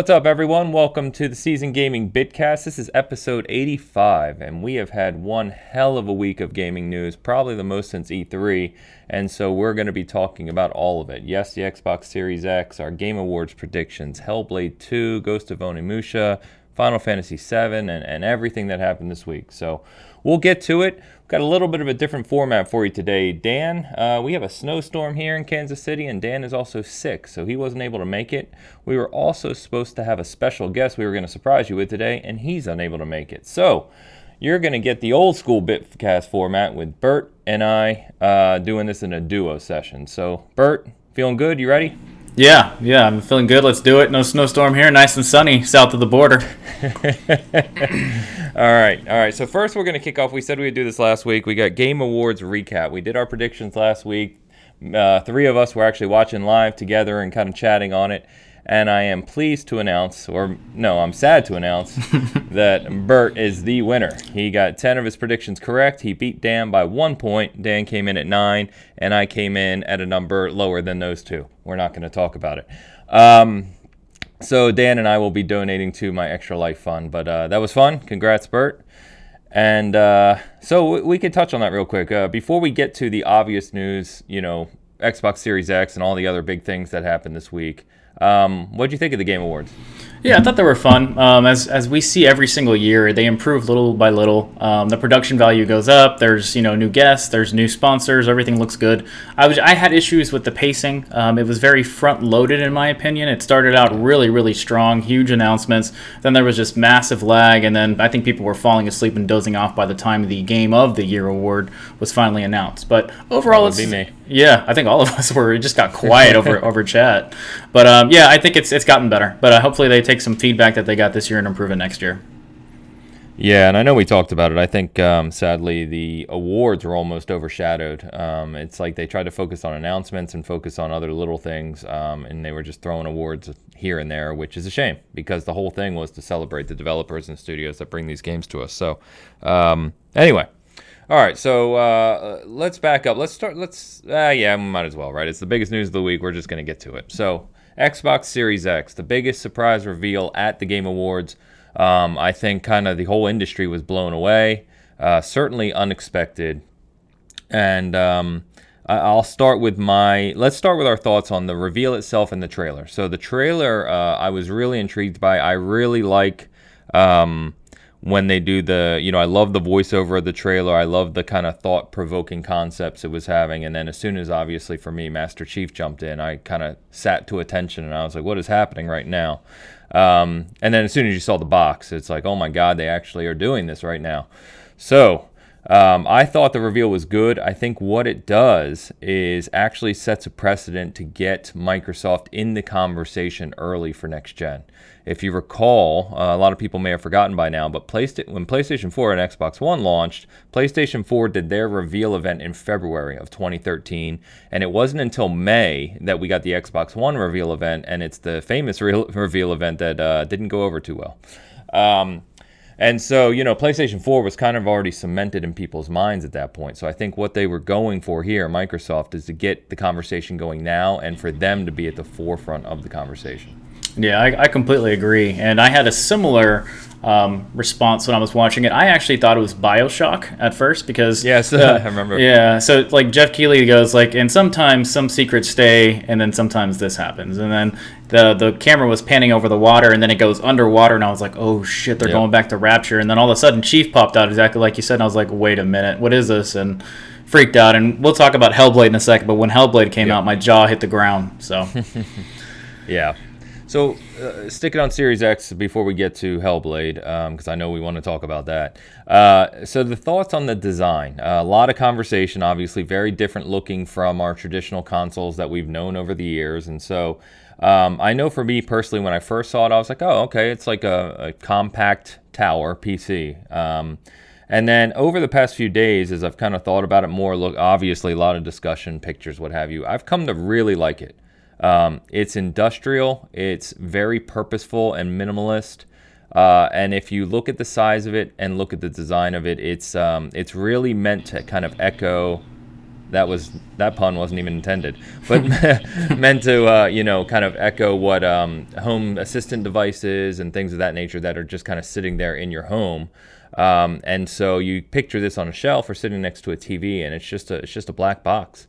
What's up, everyone? Welcome to the Season Gaming Bitcast. This is episode 85, and we have had one hell of a week of gaming news, probably the most since E3. And so we're going to be talking about all of it. Yes, the Xbox Series X, our Game Awards predictions, Hellblade 2, Ghost of Tsushima, Final Fantasy VII, and, and everything that happened this week. So we'll get to it. We've got a little bit of a different format for you today. Dan, uh, we have a snowstorm here in Kansas City, and Dan is also sick, so he wasn't able to make it. We were also supposed to have a special guest we were going to surprise you with today, and he's unable to make it. So you're going to get the old school Bitcast format with Bert and I uh, doing this in a duo session. So, Bert, feeling good? You ready? Yeah, yeah, I'm feeling good. Let's do it. No snowstorm here. Nice and sunny south of the border. all right, all right. So first, we're going to kick off. We said we would do this last week. We got Game Awards recap. We did our predictions last week. Uh, three of us were actually watching live together and kind of chatting on it. And I am pleased to announce, or no, I'm sad to announce, that Bert is the winner. He got 10 of his predictions correct. He beat Dan by one point. Dan came in at nine, and I came in at a number lower than those two. We're not going to talk about it. Um, so Dan and I will be donating to my Extra Life Fund. But uh, that was fun. Congrats, Bert. And uh, so we could touch on that real quick. Uh, before we get to the obvious news, you know, Xbox Series X and all the other big things that happened this week, um, what do you think of the Game Awards? Yeah, I thought they were fun. Um, as as we see every single year, they improve little by little. Um, the production value goes up. There's you know new guests. There's new sponsors. Everything looks good. I was I had issues with the pacing. Um, it was very front loaded in my opinion. It started out really really strong, huge announcements. Then there was just massive lag, and then I think people were falling asleep and dozing off by the time the Game of the Year award was finally announced. But overall, it's yeah, I think all of us were. It just got quiet over over chat. But um, yeah, I think it's it's gotten better. But uh, hopefully they take some feedback that they got this year and improve it next year. Yeah, and I know we talked about it. I think um, sadly the awards were almost overshadowed. Um, it's like they tried to focus on announcements and focus on other little things, um, and they were just throwing awards here and there, which is a shame because the whole thing was to celebrate the developers and studios that bring these games to us. So, um, anyway, all right, so uh, let's back up. Let's start. Let's uh, yeah, might as well, right? It's the biggest news of the week. We're just gonna get to it. So Xbox Series X, the biggest surprise reveal at the Game Awards. Um, I think kind of the whole industry was blown away. Uh, certainly unexpected. And um, I'll start with my. Let's start with our thoughts on the reveal itself and the trailer. So the trailer, uh, I was really intrigued by. I really like. Um, when they do the you know i love the voiceover of the trailer. I love the kind of thought-provoking concepts it was having. And then as soon as obviously for me master chief jumped in i kind of sat to attention and i was like what is happening right now? Um, and then as soon as you saw the box it's like oh my god they actually are doing this right now. So um, I thought the reveal was good. I think what it does is actually sets a precedent to get Microsoft in the conversation early for next gen. If you recall, uh, a lot of people may have forgotten by now, but when PlayStation 4 and Xbox One launched, PlayStation 4 did their reveal event in February of 2013, and it wasn't until May that we got the Xbox One reveal event, and it's the famous re- reveal event that uh, didn't go over too well. Um, and so, you know, PlayStation 4 was kind of already cemented in people's minds at that point. So I think what they were going for here, Microsoft, is to get the conversation going now and for them to be at the forefront of the conversation. Yeah, I, I completely agree. And I had a similar um, response when I was watching it. I actually thought it was Bioshock at first because yes, uh, I remember. Yeah, so like Geoff Keighley goes like, and sometimes some secrets stay, and then sometimes this happens, and then the the camera was panning over the water, and then it goes underwater, and I was like, oh shit, they're yep. going back to Rapture, and then all of a sudden Chief popped out exactly like you said, and I was like, wait a minute, what is this? And freaked out, and we'll talk about Hellblade in a second. But when Hellblade came yep. out, my jaw hit the ground. So. yeah. So, uh, sticking on Series X before we get to Hellblade, because um, I know we want to talk about that. Uh, so, the thoughts on the design. Uh, a lot of conversation, obviously, very different looking from our traditional consoles that we've known over the years. And so, um, I know for me personally, when I first saw it, I was like, oh, okay, it's like a, a compact tower PC. Um, and then over the past few days, as I've kind of thought about it more, look, obviously, a lot of discussion, pictures, what have you, I've come to really like it. Um, it's industrial, it's very purposeful and minimalist. Uh, and if you look at the size of it and look at the design of it, it's um, it's really meant to kind of echo that was that pun wasn't even intended, but meant to uh, you know kind of echo what um, home assistant devices and things of that nature that are just kind of sitting there in your home. Um, and so you picture this on a shelf or sitting next to a TV, and it's just a it's just a black box.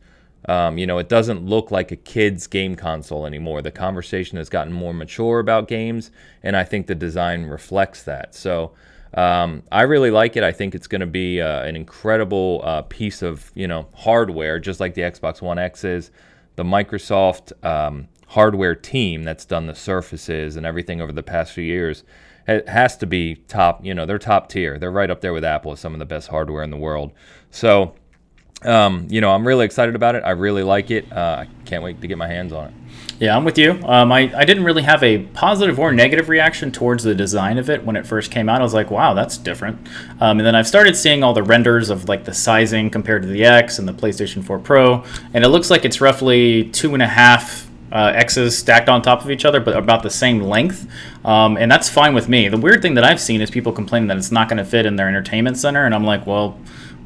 Um, you know, it doesn't look like a kid's game console anymore. The conversation has gotten more mature about games, and I think the design reflects that. So um, I really like it. I think it's going to be uh, an incredible uh, piece of you know hardware, just like the Xbox One X is. The Microsoft um, hardware team that's done the Surfaces and everything over the past few years has to be top. You know, they're top tier. They're right up there with Apple as some of the best hardware in the world. So um, you know, I'm really excited about it. I really like it. Uh, I can't wait to get my hands on it. Yeah, I'm with you. Um, I, I didn't really have a positive or negative reaction towards the design of it when it first came out. I was like, wow, that's different. Um, and then I've started seeing all the renders of like the sizing compared to the X and the PlayStation 4 Pro, and it looks like it's roughly two and a half uh, X's stacked on top of each other, but about the same length. Um, and that's fine with me. The weird thing that I've seen is people complaining that it's not going to fit in their entertainment center, and I'm like, well,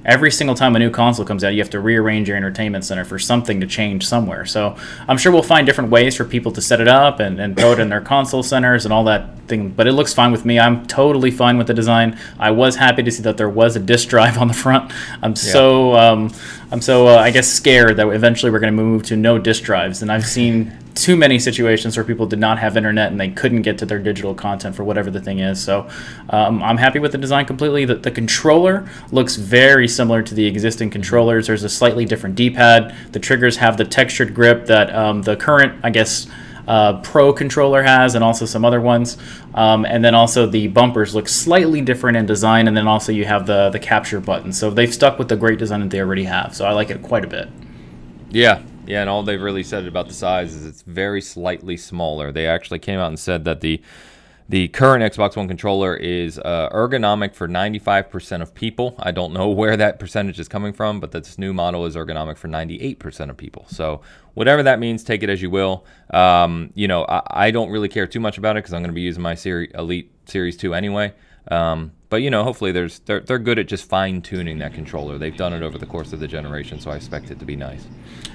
every single time a new console comes out, you have to rearrange your entertainment center for something to change somewhere. So I'm sure we'll find different ways for people to set it up and, and throw it in their console centers and all that thing. But it looks fine with me. I'm totally fine with the design. I was happy to see that there was a disk drive on the front. I'm yeah. so um, I'm so uh, I guess scared that eventually we're going to move to no disk drives. And I've seen too many situations where people did not have internet and they couldn't get to their digital content for whatever the thing is. So um, I'm happy with the design completely. The, the controller looks very similar to the existing controllers. There's a slightly different D-pad. The triggers have the textured grip that um, the current, I guess. Uh, Pro controller has, and also some other ones. Um, and then also the bumpers look slightly different in design, and then also you have the the capture button. So they've stuck with the great design that they already have. So I like it quite a bit. Yeah, yeah, and all they've really said about the size is it's very slightly smaller. They actually came out and said that the the current Xbox One controller is uh, ergonomic for 95% of people. I don't know where that percentage is coming from, but this new model is ergonomic for 98% of people. So whatever that means, take it as you will. Um, you know, I, I, don't really care too much about it because I'm going to be using my Seri- Elite Series 2 anyway. Um, but you know, hopefully, there's they're, they're good at just fine tuning that controller. They've done it over the course of the generation, so I expect it to be nice.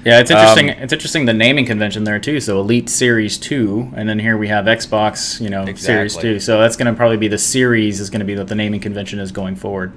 Yeah, it's interesting. Um, it's interesting the naming convention there too. So Elite Series Two, and then here we have Xbox, you know, exactly. Series Two. So that's going to probably be the series is going to be what the naming convention is going forward.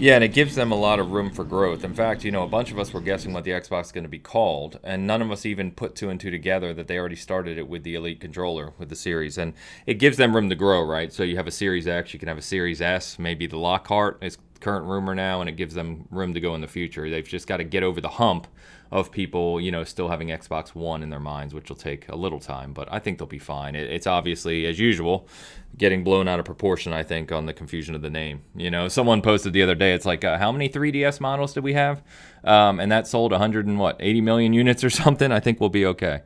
Yeah, and it gives them a lot of room for growth. In fact, you know, a bunch of us were guessing what the Xbox is going to be called, and none of us even put two and two together that they already started it with the Elite controller with the Series, and it gives them room to grow, right? So you have a Series X, you can have a Series S, maybe the Lockhart is current rumor now, and it gives them room to go in the future. They've just got to get over the hump of people, you know, still having Xbox One in their minds, which will take a little time, but I think they'll be fine. It, it's obviously, as usual, getting blown out of proportion, I think, on the confusion of the name. You know, someone posted the other day, it's like, uh, how many 3DS models did we have? Um, and that sold 100 and what, 80 million units or something? I think we'll be okay.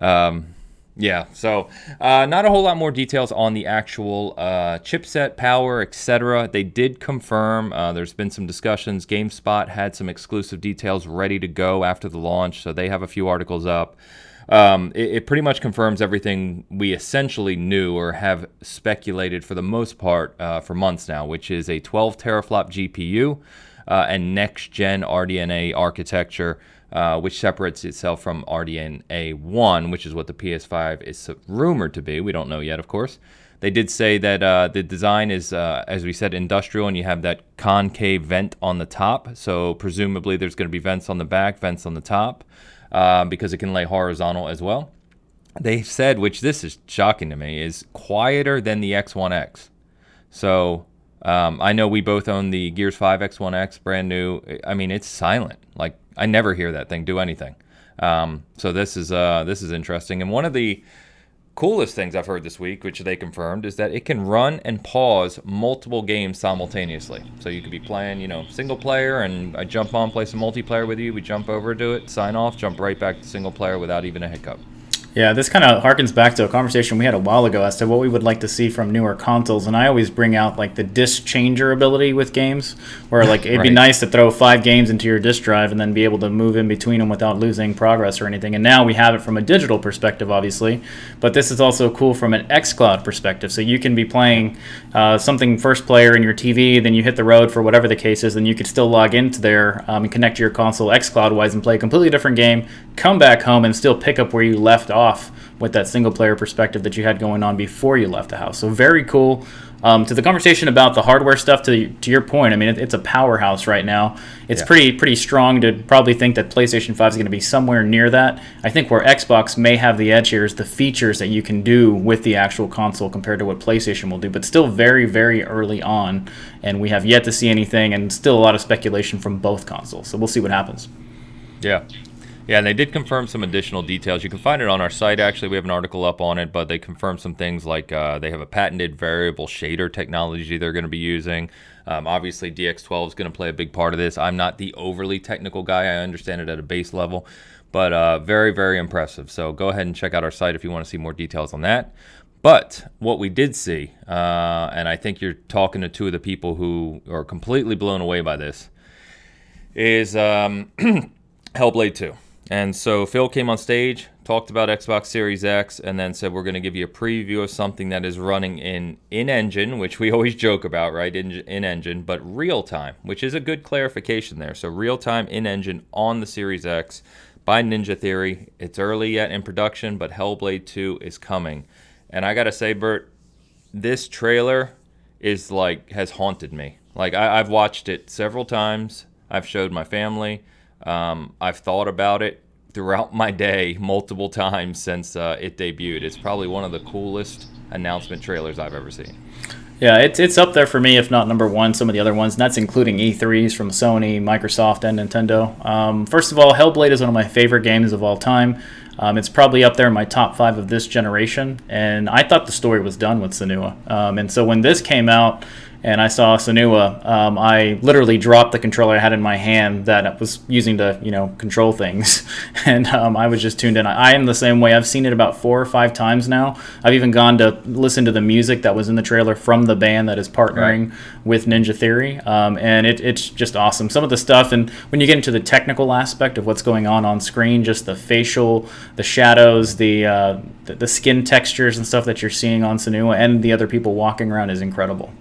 Um, yeah, so uh, not a whole lot more details on the actual uh, chipset, power, etc. They did confirm. Uh, there's been some discussions. GameSpot had some exclusive details ready to go after the launch, so they have a few articles up. Um, it, it, pretty much confirms everything we essentially knew or have speculated for the most part uh, for months now, which is a 12 teraflop GPU uh, and next gen RDNA architecture uh, which separates itself from RDNA 1, which is what the PS5 is rumored to be. We don't know yet, of course. They did say that uh, the design is, uh, as we said, industrial, and you have that concave vent on the top. So presumably there's going to be vents on the back, vents on the top, uh, because it can lay horizontal as well. They said, which this is shocking to me, is quieter than the X1X. So um, I know we both own the Gears 5 X1X, brand new. I mean, it's silent. Like I never hear that thing do anything. Um, so this is uh, this is interesting. And one of the coolest things I've heard this week, which they confirmed, is that it can run and pause multiple games simultaneously. So you could be playing, you know, single player, and I jump on, play some multiplayer with you. We jump over to it, sign off, jump right back to single player without even a hiccup. Yeah, this kind of harkens back to a conversation we had a while ago as to what we would like to see from newer consoles, and I always bring out like the disc changer ability with games, where like it'd right. be nice to throw five games into your disc drive and then be able to move in between them without losing progress or anything. And now we have it from a digital perspective, obviously, but this is also cool from an XCloud perspective. So you can be playing uh, something first player in your TV, then you hit the road for whatever the case is, then you could still log into there um, and connect to your console XCloud wise and play a completely different game, come back home and still pick up where you left off off with that single player perspective that you had going on before you left the house. So very cool. Um, to the conversation about the hardware stuff, to to your point, I mean it, it's a powerhouse right now. It's yeah. pretty pretty strong to probably think that PlayStation Five is going to be somewhere near that. I think where Xbox may have the edge here is the features that you can do with the actual console compared to what PlayStation will do. But still very very early on, and we have yet to see anything, and still a lot of speculation from both consoles. So we'll see what happens. Yeah, yeah, and they did confirm some additional details. You can find it on our site. Actually, we have an article up on it, but they confirmed some things like uh, they have a patented variable shader technology they're going to be using. Um, obviously, DX12 is going to play a big part of this. I'm not the overly technical guy. I understand it at a base level, but uh, very, very impressive. So go ahead and check out our site if you want to see more details on that. But what we did see, uh, and I think you're talking to two of the people who are completely blown away by this, is um, Hellblade 2. And so Phil came on stage, talked about Xbox Series X, and then said we're going to give you a preview of something that is running in in engine, which we always joke about, right? In, in engine, but real time, which is a good clarification there. So real time in engine on the Series X by Ninja Theory. It's early yet in production, but Hellblade 2 is coming. And I got to say, Bert, this trailer is like has haunted me. Like I, I've watched it several times. I've showed my family. Um, I've thought about it throughout my day multiple times since uh, it debuted. It's probably one of the coolest announcement trailers I've ever seen. Yeah, it's it's up there for me, if not number one. Some of the other ones, and that's including E3s from Sony, Microsoft, and Nintendo. Um, first of all, Hellblade is one of my favorite games of all time. Um, it's probably up there in my top five of this generation, and I thought the story was done with Senua. Um, and so when this came out, and I saw Senua, um, I literally dropped the controller I had in my hand that I was using to, you know, control things, and um, I was just tuned in. I am the same way. I've seen it about four or five times now. I've even gone to listen to the music that was in the trailer from the band that is partnering right. with Ninja Theory, um, and it, it's just awesome. Some of the stuff, and when you get into the technical aspect of what's going on on screen, just the facial, the shadows, the uh, the, the skin textures and stuff that you're seeing on Senua, and the other people walking around is incredible.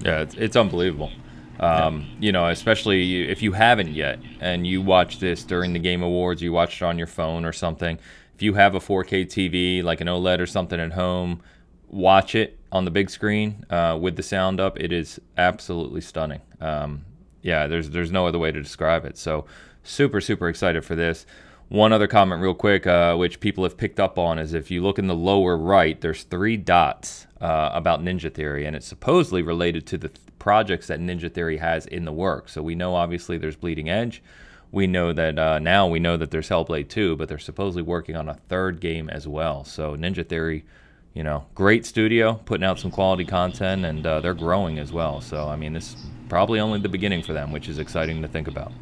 Yeah, it's, it's unbelievable. Um, yeah. You know, especially if you haven't yet and you watch this during the Game Awards, you watch it on your phone or something. If you have a 4K TV, like an OLED or something at home, watch it on the big screen uh, with the sound up. It is absolutely stunning. Um, yeah, there's there's no other way to describe it. So super super excited for this. One other comment, real quick, uh, which people have picked up on, is if you look in the lower right, there's three dots uh, about Ninja Theory, and it's supposedly related to the th- projects that Ninja Theory has in the works. So we know obviously there's Bleeding Edge. We know that uh, now we know that there's Hellblade 2, but they're supposedly working on a third game as well. So Ninja Theory, you know, great studio, putting out some quality content, and uh, they're growing as well. So I mean, this is probably only the beginning for them, which is exciting to think about.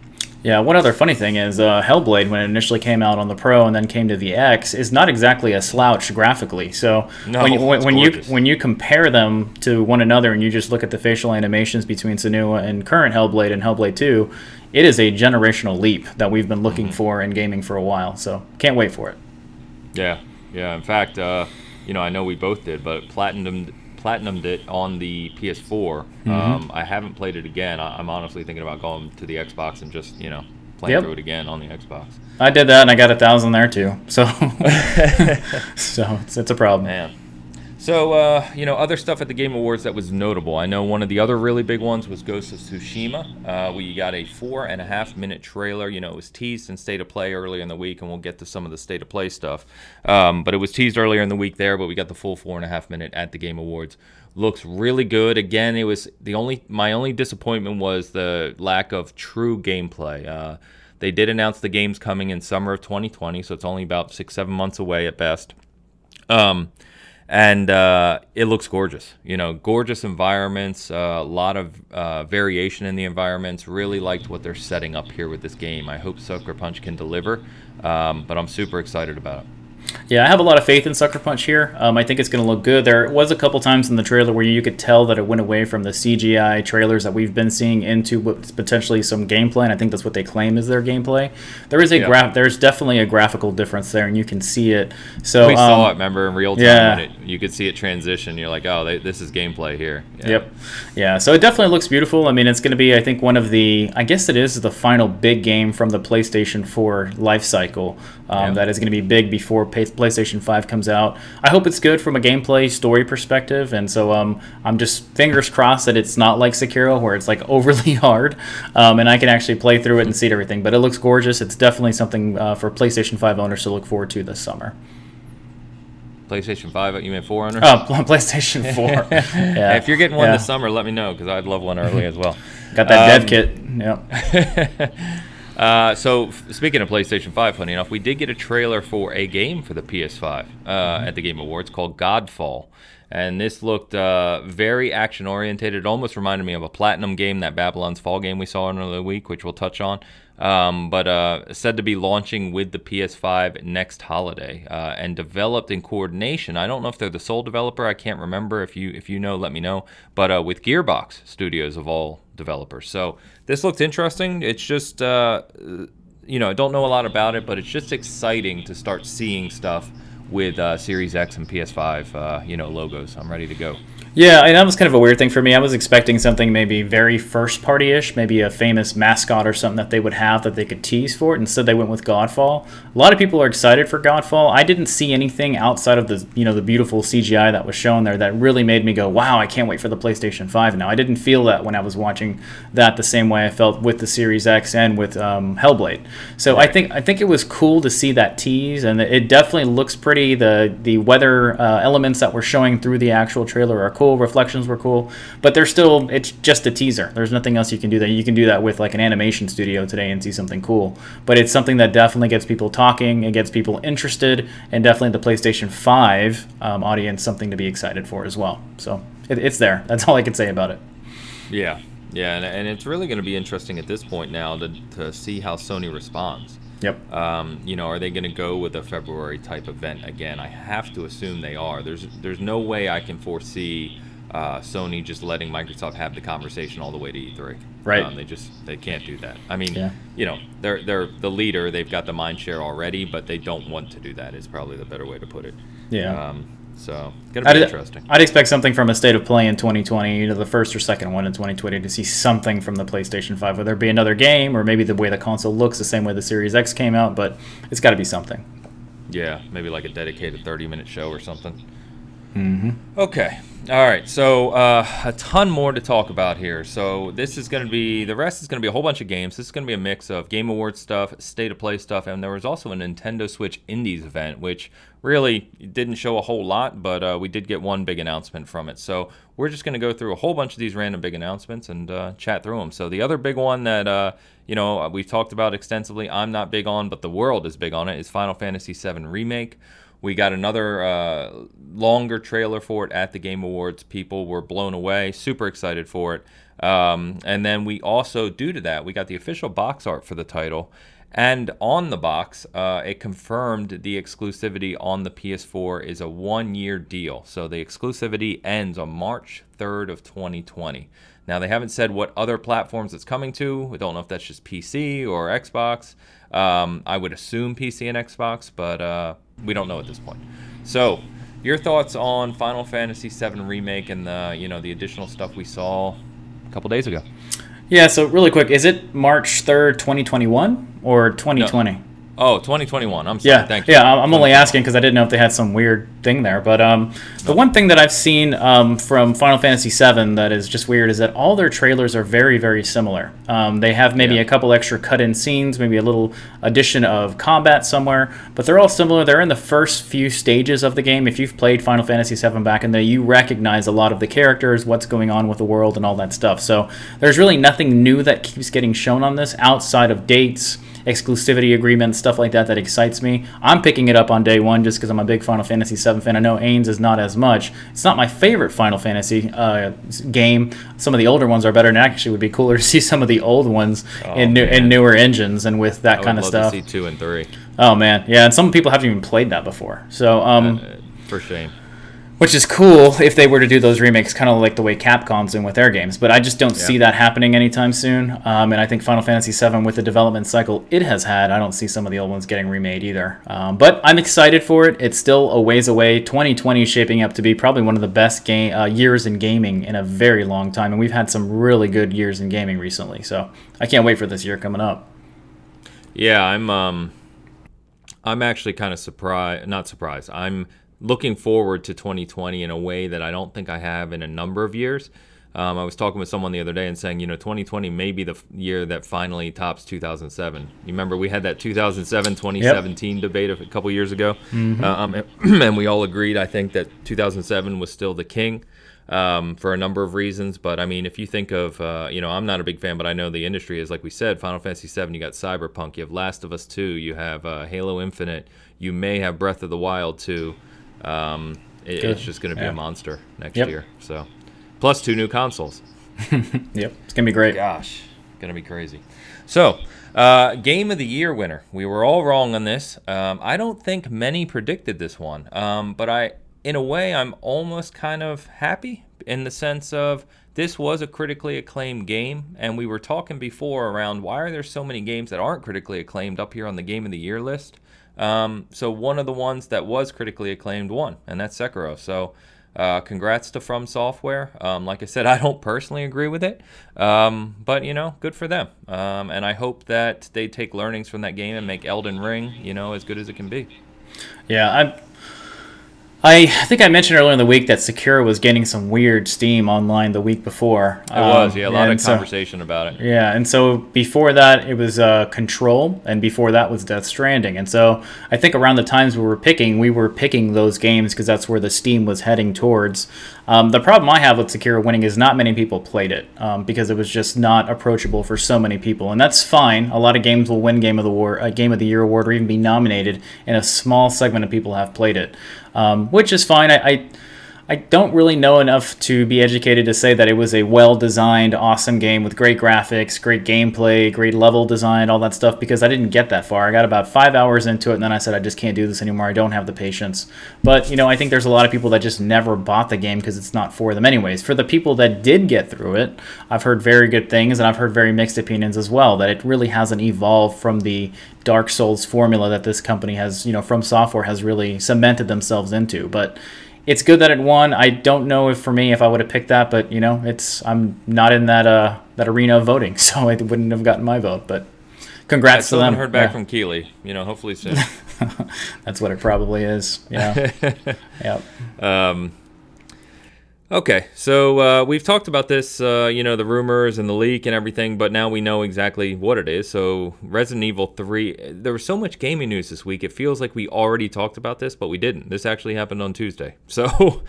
Yeah, one other funny thing is uh, Hellblade, when it initially came out on the Pro and then came to the X, is not exactly a slouch graphically. So no, when, you, when, when you when you compare them to one another and you just look at the facial animations between Senua and current Hellblade and Hellblade 2, it is a generational leap that we've been looking mm-hmm. for in gaming for a while. So can't wait for it. Yeah, yeah. In fact, uh, you know, I know we both did, but Platinum platinumed it on the PS4. Mm-hmm. Um, I haven't played it again. I, am honestly thinking about going to the Xbox and just you know playing yep. through it again on the Xbox. I did that and I got a thousand there too. So so it's, it's a problem. Man. So, uh, you know, other stuff at the Game Awards that was notable. I know one of the other really big ones was Ghost of Tsushima. Uh, we got a four and a half minute trailer. You know, it was teased in State of Play earlier in the week, and we'll get to some of the State of Play stuff. Um, but it was teased earlier in the week there, but we got the full four and a half minute at the Game Awards. Looks really good. Again, it was the only, my only disappointment was the lack of true gameplay. Uh, they did announce the game's coming in summer of 2020, so it's only about six, seven months away at best. Um, and uh, it looks gorgeous. You know, gorgeous environments, a uh, lot of uh, variation in the environments. Really liked what they're setting up here with this game. I hope Sucker Punch can deliver, um, but I'm super excited about it. Yeah, I have a lot of faith in Sucker Punch here. Um, I think it's going to look good. There was a couple times in the trailer where you could tell that it went away from the CGI trailers that we've been seeing into what's potentially some gameplay, and I think that's what they claim is their gameplay. There is a Yeah. graph. There's definitely a graphical difference there, and you can see it. So we saw um, it, remember, in real time. yeah. when it, you could see it transition. You're like, oh, they, this is gameplay here. Yeah. Yep. Yeah. So it definitely looks beautiful. I mean, it's going to be, I think, one of the, I guess it is the final big game from the PlayStation 4 life cycle um, Yeah. that is going to be big before PlayStation 5 comes out. I hope it's good from a gameplay story perspective. And so um, I'm just fingers crossed that it's not like Sekiro, where it's like overly hard um, and I can actually play through it and see everything. But it looks gorgeous. It's definitely something uh, for PlayStation 5 owners to look forward to this summer. PlayStation 5, you mean 4 owner? Oh, PlayStation 4. yeah. if you're getting one Yeah. this summer, let me know because I'd love one early as well. Got that Um, dev kit. Yep. Uh, so, speaking of PlayStation 5, funny enough, we did get a trailer for a game for the PS5 uh, at the Game Awards called Godfall. And this looked uh, very action oriented. It almost reminded me of a Platinum game, that Babylon's Fall game we saw in the week, which we'll touch on. Um, but uh, said to be launching with the PS5 next holiday uh, and developed in coordination. I don't know if they're the sole developer. I can't remember. If you if you know, let me know. But uh, with Gearbox Studios of all developers. So this looked interesting. It's just uh, you know I don't know a lot about it, but it's just exciting to start seeing stuff with uh, Series X and PS5 uh, you know logos. I'm ready to go. Yeah, and that was kind of a weird thing for me. I was expecting something maybe very first party ish, maybe a famous mascot or something that they would have that they could tease for it. Instead, they went with Godfall. A lot of people are excited for Godfall. I didn't see anything outside of the you know the beautiful CGI that was shown there that really made me go, "Wow, I can't wait for the PlayStation 5." Now, I didn't feel that when I was watching that the same way I felt with the Series X and with um, Hellblade. So I think I think it was cool to see that tease, and it definitely looks pretty. The the weather uh, elements that were showing through the actual trailer are cool. Reflections were cool, but they're still it's just a teaser. There's nothing else you can do that. You can do that with like an animation studio today and see something cool. But it's something that definitely gets people talking. It gets people interested, and definitely the PlayStation 5 um, audience something to be excited for as well. So it, it's there. That's all I can say about it. Yeah, yeah, and, and it's really going to be interesting at this point now to, to see how Sony responds. Yep. Um, you know, are they going to go with a February type event again? I have to assume they are. There's there's no way I can foresee uh, Sony just letting Microsoft have the conversation all the way to E3. Right. Um, they just they can't do that. I mean, Yeah. you know, they're they're the leader. They've got the mind share already, but they don't want to do that. Is probably the better way to put it. Yeah. Um, so gonna be I'd, interesting. I'd expect something from a state of play in 2020, either the first or second one in 2020, to see something from the PlayStation 5, whether it be another game or maybe the way the console looks, the same way the Series X came out. But it's got to be something. Yeah, maybe like a dedicated 30 minute show or something. Mm-hmm. Okay. All right. So uh, a ton more to talk about here. So this is going to be the rest is going to be a whole bunch of games. This is going to be a mix of Game Awards stuff, State of Play stuff, and there was also a Nintendo Switch Indies event, which really didn't show a whole lot, but uh, we did get one big announcement from it. So we're just going to go through a whole bunch of these random big announcements and uh, chat through them. So the other big one that uh, you know we've talked about extensively, I'm not big on, but the world is big on it, is Final Fantasy VII Remake. We got another uh, longer trailer for it at the Game Awards. People were blown away, super excited for it. Um, and then we also, due to that, we got the official box art for the title. And on the box, uh, it confirmed the exclusivity on the PS4 is a one-year deal. So the exclusivity ends on March 3rd of 2020. Now they haven't said what other platforms it's coming to. We don't know if that's just PC or Xbox. Um, I would assume PC and Xbox, but uh, we don't know at this point. So, your thoughts on Final Fantasy VII remake and the you know the additional stuff we saw a couple days ago? Yeah, so really quick, is it March 3rd, 2021 or 2020? Oh, 2021. I'm sorry. Yeah, Thank you. yeah. I'm only asking because I didn't know if they had some weird thing there. But um, the one thing that I've seen um, from Final Fantasy VII that is just weird is that all their trailers are very, very similar. Um, they have maybe Yeah. a couple extra cut-in scenes, maybe a little addition of combat somewhere, but they're all similar. They're in the first few stages of the game. If you've played Final Fantasy VII back in there, you recognize a lot of the characters, what's going on with the world, and all that stuff. So there's really nothing new that keeps getting shown on this outside of dates exclusivity agreements, stuff like that, that excites me. I'm picking it up on day one just because I'm a big Final Fantasy VII fan. I know Ains is not as much. It's not my favorite Final Fantasy uh, game. Some of the older ones are better, and actually would be cooler to see some of the old ones Oh, in, new, in newer engines and with that I kind of love stuff. see two and three. Oh man, yeah, and some people haven't even played that before. So, um, uh, for shame. Which is cool if they were to do those remakes, kind of like the way Capcom's doing with their games. But I just don't yeah. see that happening anytime soon. Um, and I think Final Fantasy VII, with the development cycle it has had, I don't see some of the old ones getting remade either. Um, but I'm excited for it. It's still a ways away. 2020 is shaping up to be probably one of the best game uh, years in gaming in a very long time, and we've had some really good years in gaming recently. So I can't wait for this year coming up. Yeah, I'm. Um, I'm actually kind of surprised. Not surprised. I'm looking forward to 2020 in a way that I don't think I have in a number of years. Um, I was talking with someone the other day and saying, you know, 2020 may be the f- year that finally tops 2007. You remember we had that 2007 2017 yep. debate a couple years ago, mm-hmm. uh, um, and we all agreed, I think, that 2007 was still the king. Um, for a number of reasons. But I mean, if you think of, uh, you know, I'm not a big fan, but I know the industry is like we said, Final Fantasy VII. You got Cyberpunk, you have Last of Us 2, you have uh, Halo Infinite, you may have Breath of the Wild 2. Um, it, it's just going to be yeah. a monster next yep. year. So, plus two new consoles. yep, it's gonna be great. Gosh, gonna be crazy. So, uh, game of the year winner. We were all wrong on this. Um, I don't think many predicted this one, um, but I, in a way, I'm almost kind of happy in the sense of this was a critically acclaimed game, and we were talking before around why are there so many games that aren't critically acclaimed up here on the game of the year list. Um, so one of the ones that was critically acclaimed won, and that's Sekiro. So uh, congrats to From Software. Um, like I said, I don't personally agree with it, um, but you know, good for them. Um, and I hope that they take learnings from that game and make Elden Ring, you know, as good as it can be. Yeah, I I think I mentioned earlier in the week that Sekiro was getting some weird steam online the week before. It um, was, yeah, a lot of conversation so, about it. Yeah, and so before that it was uh, Control, and before that was Death Stranding. And so I think around the times we were picking, we were picking those games because that's where the steam was heading towards. Um, the problem I have with Sekiro winning is not many people played it um, because it was just not approachable for so many people, and that's fine. A lot of games will win Game of the War, uh, Game of the Year award, or even be nominated, and a small segment of people have played it, um, which is fine. I, I I don't really know enough to be educated to say that it was a well designed, awesome game with great graphics, great gameplay, great level design, all that stuff, because I didn't get that far. I got about five hours into it, and then I said, I just can't do this anymore. I don't have the patience. But, you know, I think there's a lot of people that just never bought the game because it's not for them, anyways. For the people that did get through it, I've heard very good things, and I've heard very mixed opinions as well, that it really hasn't evolved from the Dark Souls formula that this company has, you know, from software has really cemented themselves into. But, it's good that it won. I don't know if for me if I would have picked that, but you know, it's I'm not in that uh that arena of voting, so I wouldn't have gotten my vote. But congrats I still to them. Haven't heard back yeah. from Keighley. You know, hopefully soon. That's what it probably is. Yeah. yep. Um, Okay, so uh, we've talked about this, uh, you know, the rumors and the leak and everything, but now we know exactly what it is. So, Resident Evil 3, there was so much gaming news this week. It feels like we already talked about this, but we didn't. This actually happened on Tuesday. So,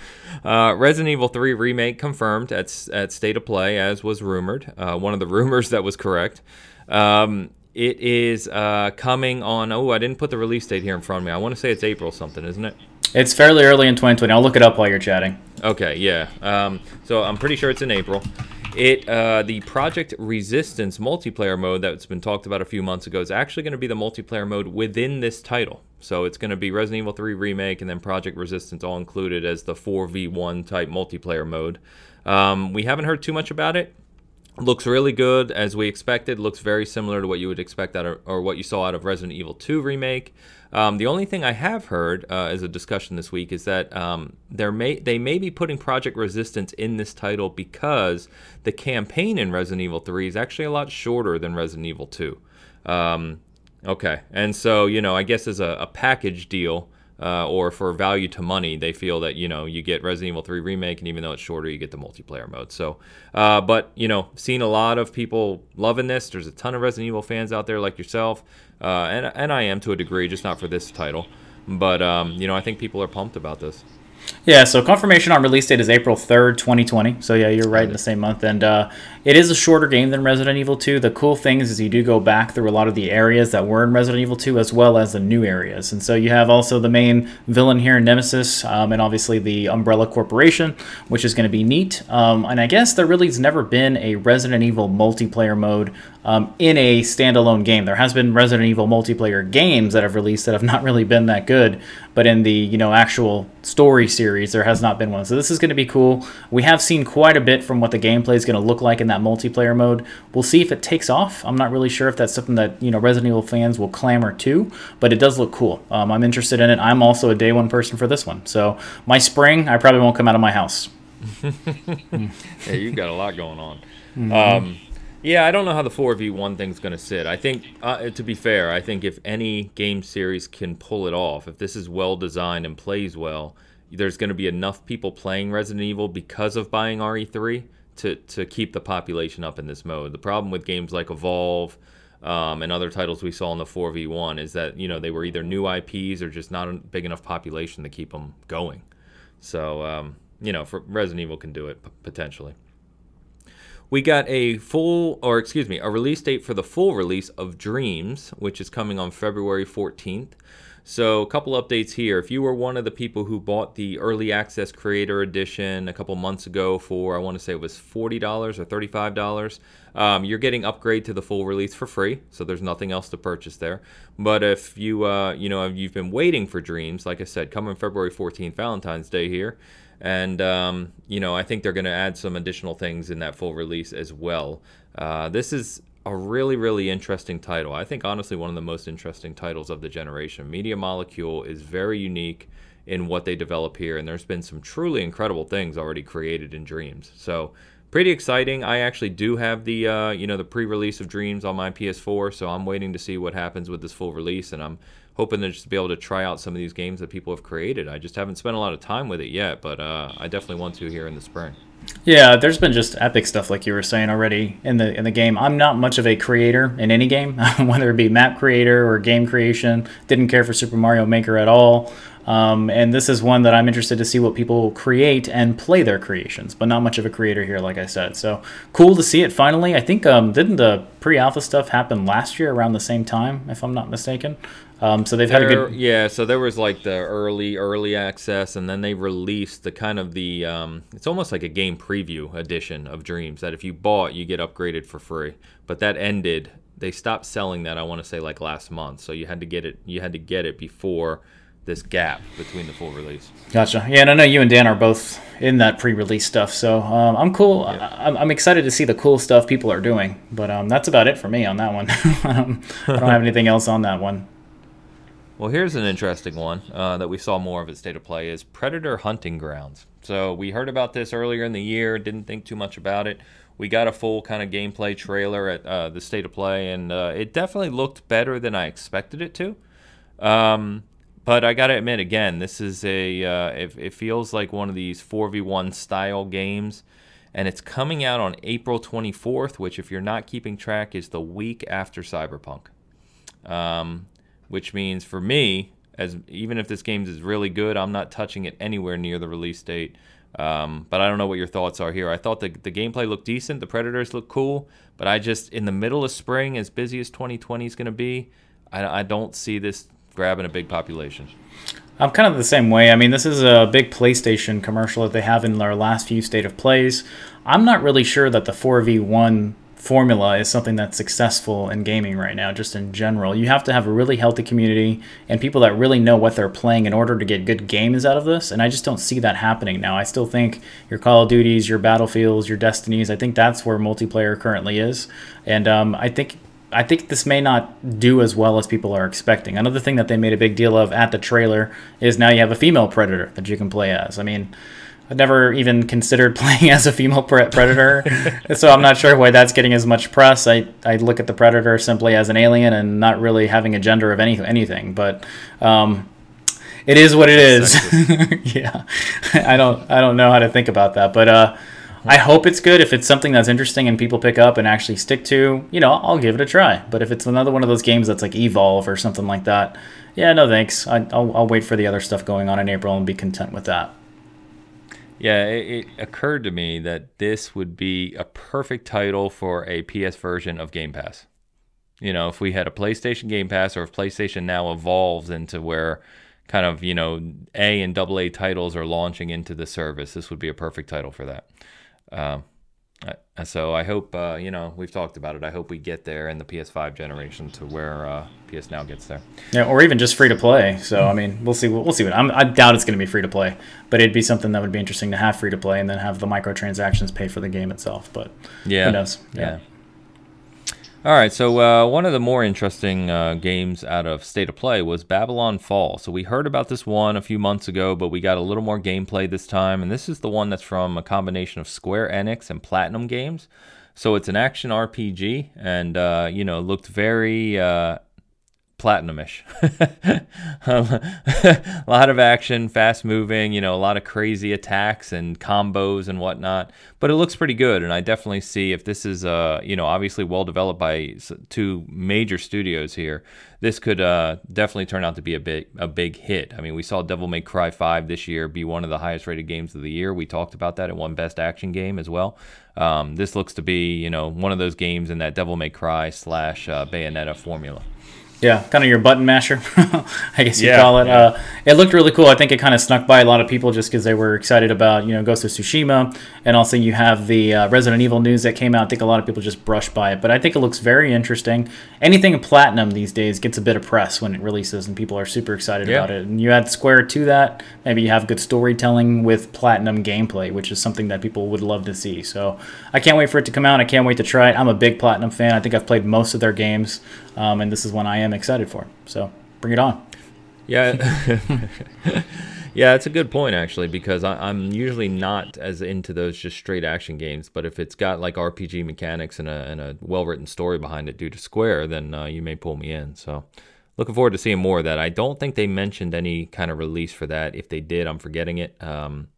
uh, Resident Evil 3 remake confirmed at, at State of Play, as was rumored. Uh, one of the rumors that was correct. Um, it is uh, coming on, oh, I didn't put the release date here in front of me. I want to say it's April something, isn't it? It's fairly early in 2020. I'll look it up while you're chatting. Okay, yeah. Um, so I'm pretty sure it's in April. It uh, the Project Resistance multiplayer mode that's been talked about a few months ago is actually going to be the multiplayer mode within this title. So it's going to be Resident Evil 3 remake and then Project Resistance all included as the 4v1 type multiplayer mode. Um, we haven't heard too much about it. Looks really good as we expected. Looks very similar to what you would expect out of, or what you saw out of Resident Evil 2 remake. Um, the only thing I have heard uh, as a discussion this week is that um, may they may be putting Project Resistance in this title because the campaign in Resident Evil 3 is actually a lot shorter than Resident Evil 2. Um, okay, and so you know I guess as a, a package deal uh, or for value to money, they feel that you know you get Resident Evil 3 remake, and even though it's shorter, you get the multiplayer mode. So, uh, but you know, seen a lot of people loving this. There's a ton of Resident Evil fans out there like yourself, uh, and and I am to a degree, just not for this title. But um, you know, I think people are pumped about this. Yeah, so confirmation on release date is April 3rd, 2020. So yeah, you're right in the same month. And uh, it is a shorter game than Resident Evil 2. The cool thing is, is you do go back through a lot of the areas that were in Resident Evil 2 as well as the new areas. And so you have also the main villain here, Nemesis, um, and obviously the Umbrella Corporation, which is going to be neat. Um, and I guess there really has never been a Resident Evil multiplayer mode um, in a standalone game. There has been Resident Evil multiplayer games that have released that have not really been that good, but in the you know actual story series, there has not been one. So this is going to be cool. We have seen quite a bit from what the gameplay is going to look like in that multiplayer mode. We'll see if it takes off. I'm not really sure if that's something that you know Resident Evil fans will clamor to, but it does look cool. Um, I'm interested in it. I'm also a day one person for this one. So my spring, I probably won't come out of my house. yeah, you've got a lot going on. Mm-hmm. Um, yeah, I don't know how the 4v1 thing's going to sit. I think, uh, to be fair, I think if any game series can pull it off, if this is well designed and plays well, there's going to be enough people playing Resident Evil because of buying RE3 to, to keep the population up in this mode. The problem with games like Evolve um, and other titles we saw in the 4v1 is that, you know, they were either new IPs or just not a big enough population to keep them going. So, um, you know, for Resident Evil can do it potentially we got a full, or excuse me, a release date for the full release of Dreams, which is coming on February 14th. So, a couple updates here. If you were one of the people who bought the early access creator edition a couple months ago for, I want to say it was $40 or $35, um, you're getting upgrade to the full release for free. So, there's nothing else to purchase there. But if you, uh, you know, you've been waiting for Dreams, like I said, coming February 14th, Valentine's Day here, and um, you know I think they're going to add some additional things in that full release as well. Uh, this is a really really interesting title. I think honestly one of the most interesting titles of the generation. Media Molecule is very unique in what they develop here, and there's been some truly incredible things already created in Dreams. So pretty exciting. I actually do have the uh, you know the pre-release of Dreams on my PS4, so I'm waiting to see what happens with this full release, and I'm hoping to just be able to try out some of these games that people have created. I just haven't spent a lot of time with it yet, but uh, I definitely want to here in the spring. Yeah, there's been just epic stuff like you were saying already in the in the game. I'm not much of a creator in any game, whether it be map creator or game creation. Didn't care for Super Mario Maker at all. Um, and this is one that I'm interested to see what people create and play their creations, but not much of a creator here, like I said. So cool to see it finally. I think um, didn't the pre-alpha stuff happen last year around the same time, if I'm not mistaken? Um, so they've there, had a good yeah. So there was like the early early access, and then they released the kind of the um, it's almost like a game preview edition of Dreams that if you bought you get upgraded for free. But that ended. They stopped selling that. I want to say like last month. So you had to get it. You had to get it before this gap between the full release. Gotcha. Yeah, and I know you and Dan are both in that pre-release stuff, so um, I'm cool. Yeah. I, am excited to see the cool stuff people are doing, but um, that's about it for me on that one. I don't have anything else on that one. Well, here's an interesting one uh, that we saw more of at State of Play is Predator Hunting Grounds. So we heard about this earlier in the year, didn't think too much about it. We got a full kind of gameplay trailer at uh, the State of Play, and uh, it definitely looked better than I expected it to. Um, but I gotta admit, again, this is a uh, it, it feels like one of these 4v1 style games and it's coming out on April 24th, which, if you're not keeping track, is the week after Cyberpunk. Um, which means for me, as even if this game is really good, I'm not touching it anywhere near the release date. Um, but I don't know what your thoughts are here. I thought the, the gameplay looked decent, the Predators look cool, but I just, in the middle of spring, as busy as 2020 is going to be, I, I don't see this grabbing a big population. I'm kind of the same way. I mean, this is a big PlayStation commercial that they have in their last few state of plays. I'm not really sure that the 4v1 formula is something that's successful in gaming right now, just in general. You have to have a really healthy community and people that really know what they're playing in order to get good games out of this. And I just don't see that happening now. I still think your Call of Duties, your Battlefields, your Destinies, I think that's where multiplayer currently is. And um, I think. I think this may not do as well as people are expecting. Another thing that they made a big deal of at the trailer is now you have a female predator that you can play as. I mean, I've never even considered playing as a female predator, so I'm not sure why that's getting as much press. I, I look at the predator simply as an alien and not really having a gender of any anything. But um, it is what it is. yeah, I don't I don't know how to think about that, but uh, I hope it's good. If it's something that's interesting and people pick up and actually stick to, you know, I'll give it a try. But if it's another one of those games that's like Evolve or something like that, yeah, no thanks. I, will I'll wait for the other stuff going on in April and be content with that. Yeah, it, it, occurred to me that this would be a perfect title for a PS version of Game Pass. You know, if we had a PlayStation Game Pass or if PlayStation now evolves into where kind of, you know, A and double A titles are launching into the service, this would be a perfect title for that. Um, uh, so I hope uh, you know we've talked about it. I hope we get there in the PS5 generation to where uh, PS Now gets there. Yeah, or even just free to play. So I mean, we'll see. We'll see. What I'm, i doubt it's going to be free to play, but it'd be something that would be interesting to have free to play and then have the microtransactions pay for the game itself. But yeah, who knows? yeah. yeah. All right, so uh, one of the more interesting uh, games out of State of Play was Babylon Fall. So we heard about this one a few months ago, but we got a little more gameplay this time, and this is the one that's from a combination of Square Enix and Platinum Games. So it's an action RPG, and uh, you know looked very platinumish. a lot of action, fast moving, you know, a lot of crazy attacks and combos and whatnot. But it looks pretty good, and I definitely see if this is, uh, you know, obviously well developed by two major studios here. This could uh, definitely turn out to be a big, a big hit. I mean, we saw Devil May Cry 5 this year be one of the highest rated games of the year. We talked about that. It won Best Action Game as well. Um, this looks to be, you know, one of those games in that Devil May Cry slash uh, Bayonetta formula. Yeah, kind of your button masher, I guess you yeah, call it. Yeah. Uh, it looked really cool. I think it kind of snuck by a lot of people just because they were excited about you know Ghost of Tsushima, and also you have the uh, Resident Evil news that came out. I think a lot of people just brushed by it, but I think it looks very interesting. Anything in platinum these days gets a bit of press when it releases, and people are super excited yeah. about it. And you add Square to that, maybe you have good storytelling with platinum gameplay, which is something that people would love to see. So I can't wait for it to come out. I can't wait to try it. I'm a big platinum fan. I think I've played most of their games um, and this is one I am excited for. So bring it on. Yeah. yeah, it's a good point actually because I, am usually not as into those just straight action games. But if it's got like RPG mechanics and a, and a well written story behind it due to Square, then uh, you may pull me in. So looking forward to seeing more of that. I don't think they mentioned any kind of release for that. If they did, I'm forgetting it. Um,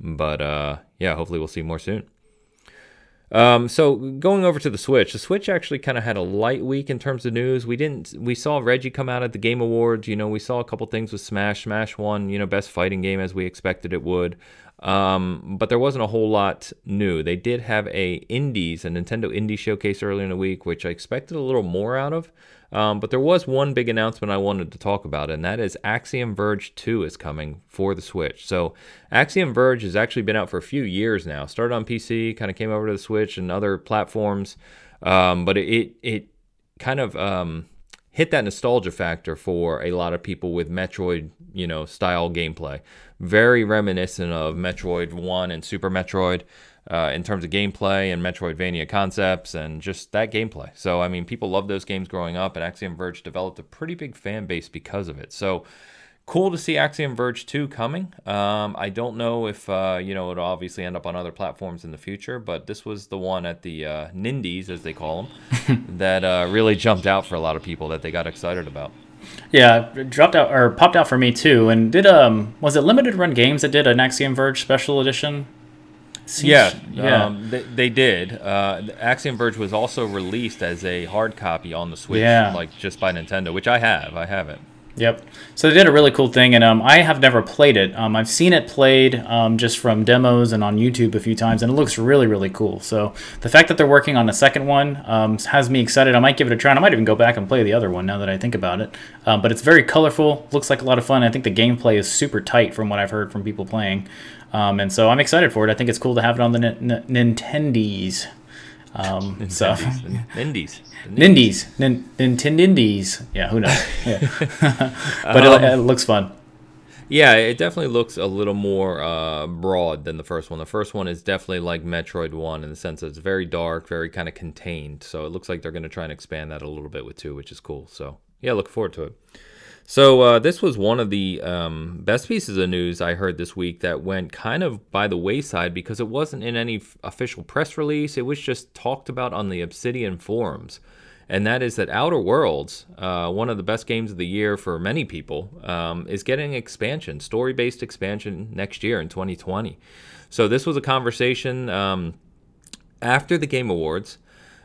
but uh, yeah, hopefully we'll see more soon. Um, so going over to the Switch, the Switch actually kind of had a light week in terms of news. We didn't, we saw Reggie come out at the Game Awards. You know, we saw a couple things with Smash. Smash won, you know, best fighting game as we expected it would. Um, but there wasn't a whole lot new. They did have a Indies, a Nintendo Indie showcase earlier in the week, which I expected a little more out of. Um, but there was one big announcement I wanted to talk about, and that is Axiom Verge 2 is coming for the Switch. So, Axiom Verge has actually been out for a few years now. Started on PC, kind of came over to the Switch and other platforms, um, but it it kind of um, hit that nostalgia factor for a lot of people with Metroid, you know, style gameplay. Very reminiscent of Metroid 1 and Super Metroid uh, in terms of gameplay and Metroidvania concepts and just that gameplay. So, I mean, people loved those games growing up, and Axiom Verge developed a pretty big fan base because of it. So, cool to see Axiom Verge 2 coming. Um, I don't know if, uh, you know, it'll obviously end up on other platforms in the future, but this was the one at the uh, Nindies, as they call them, that uh, really jumped out for a lot of people that they got excited about. Yeah, dropped out or popped out for me too. And did um was it Limited Run Games that did an Axiom Verge special edition? Seems, yeah, yeah. Um, they, they, did. Uh, Axiom Verge was also released as a hard copy on the Switch, yeah. like just by Nintendo, which I have. I have it. Yep. So they did a really cool thing, and um, I have never played it. Um, I've seen it played um, just from demos and on YouTube a few times, and it looks really, really cool. So the fact that they're working on a second one um, has me excited. I might give it a try, and I might even go back and play the other one now that I think about it. Um, but it's very colorful, looks like a lot of fun. I think the gameplay is super tight from what I've heard from people playing. Um, and so I'm excited for it. I think it's cool to have it on the N- N- Nintendies. Um, so Nindies, Nindies, Nintendies. Yeah, who knows? Yeah. but um, it, it, looks fun. Yeah, it definitely looks a little more uh, broad than the first one. The first one is definitely like Metroid One in the sense that it's very dark, very kind of contained. So it looks like they're going to try and expand that a little bit with two, which is cool. So yeah, look forward to it. So uh, this was one of the um, best pieces of news I heard this week that went kind of by the wayside because it wasn't in any f- official press release. It was just talked about on the Obsidian forums, and that is that Outer Worlds, uh, one of the best games of the year for many people, um, is getting expansion, story-based expansion next year in 2020. So this was a conversation um, after the Game Awards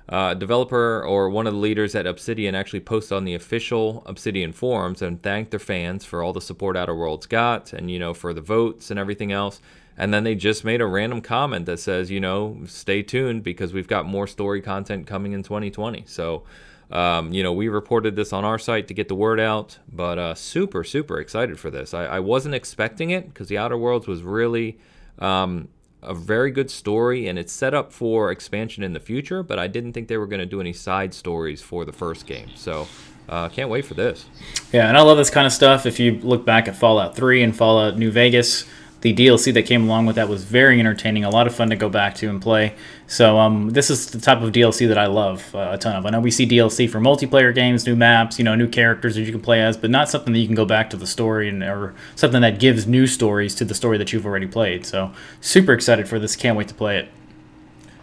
uh, developer or one of the leaders at Obsidian actually posted on the official Obsidian forums and thanked their fans for all the support Outer Worlds got and, you know, for the votes and everything else. and then they just made a random comment that says, you know, stay tuned because we've got more story content coming in 2020. So, um, you know, we reported this on our site to get the word out, but uh, super, super excited for this. I, I wasn't expecting it because the Outer Worlds was really um, a very good story and it's set up for expansion in the future, but I didn't think they were going to do any side stories for the first game. So, uh, can't wait for this. Yeah, and I love this kind of stuff. If you look back at Fallout 3 and Fallout New Vegas, the DLC that came along with that was very entertaining, a lot of fun to go back to and play. So um, this is the type of DLC that I love uh, a ton of. I know we see DLC for multiplayer games, new maps, you know, new characters that you can play as, but not something that you can go back to the story and or something that gives new stories to the story that you've already played. So super excited for this. Can't wait to play it.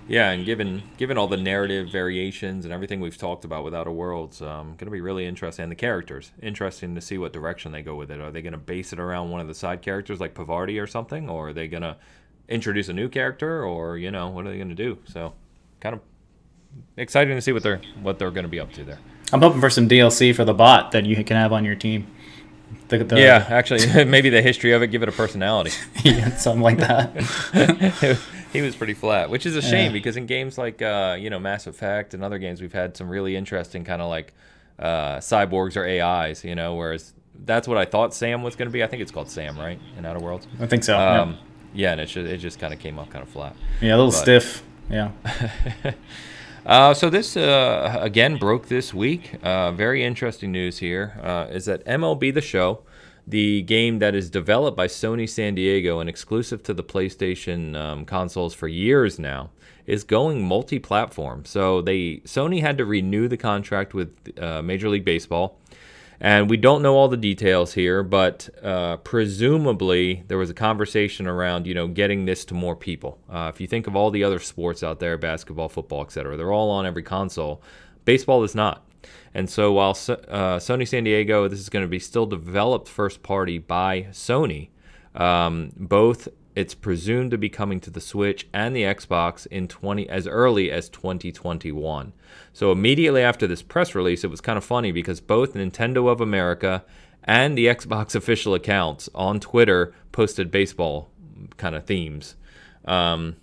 Yeah, and given given all the narrative variations and everything we've talked about with Outer Worlds, um, going to be really interesting. And the characters, interesting to see what direction they go with it. Are they going to base it around one of the side characters like Parvati or something, or are they going to introduce a new character, or you know, what are they going to do? So, kind of exciting to see what they're what they're going to be up to there. I'm hoping for some DLC for the bot that you can have on your team. The, the, yeah, actually, maybe the history of it, give it a personality. yeah, something like that. he was pretty flat, which is a shame yeah. because in games like uh, you know Mass Effect and other games, we've had some really interesting kind of like uh, cyborgs or AIs. You know, whereas that's what I thought Sam was going to be. I think it's called Sam, right? In Outer Worlds. I think so. Um, yeah. yeah, and it just, it just kind of came up kind of flat. Yeah, a little but, stiff. Yeah. Uh, so this uh, again broke this week. Uh, very interesting news here uh, is that MLB The Show the game that is developed by Sony San Diego and exclusive to the PlayStation um, consoles for years now, is going multi-platform. So they Sony had to renew the contract with uh, Major League Baseball, and we don't know all the details here, but uh, presumably there was a conversation around you know getting this to more people. Uh, if you think of all the other sports out there, basketball, football, etc., they're all on every console. Baseball is not. And so while uh, Sony San Diego, this is going to be still developed first party by Sony, um, both it's presumed to be coming to the Switch and the Xbox in 20 as early as 2021. So immediately after this press release, it was kind of funny because both Nintendo of America and the Xbox official accounts on Twitter posted baseball kind of themes. Um,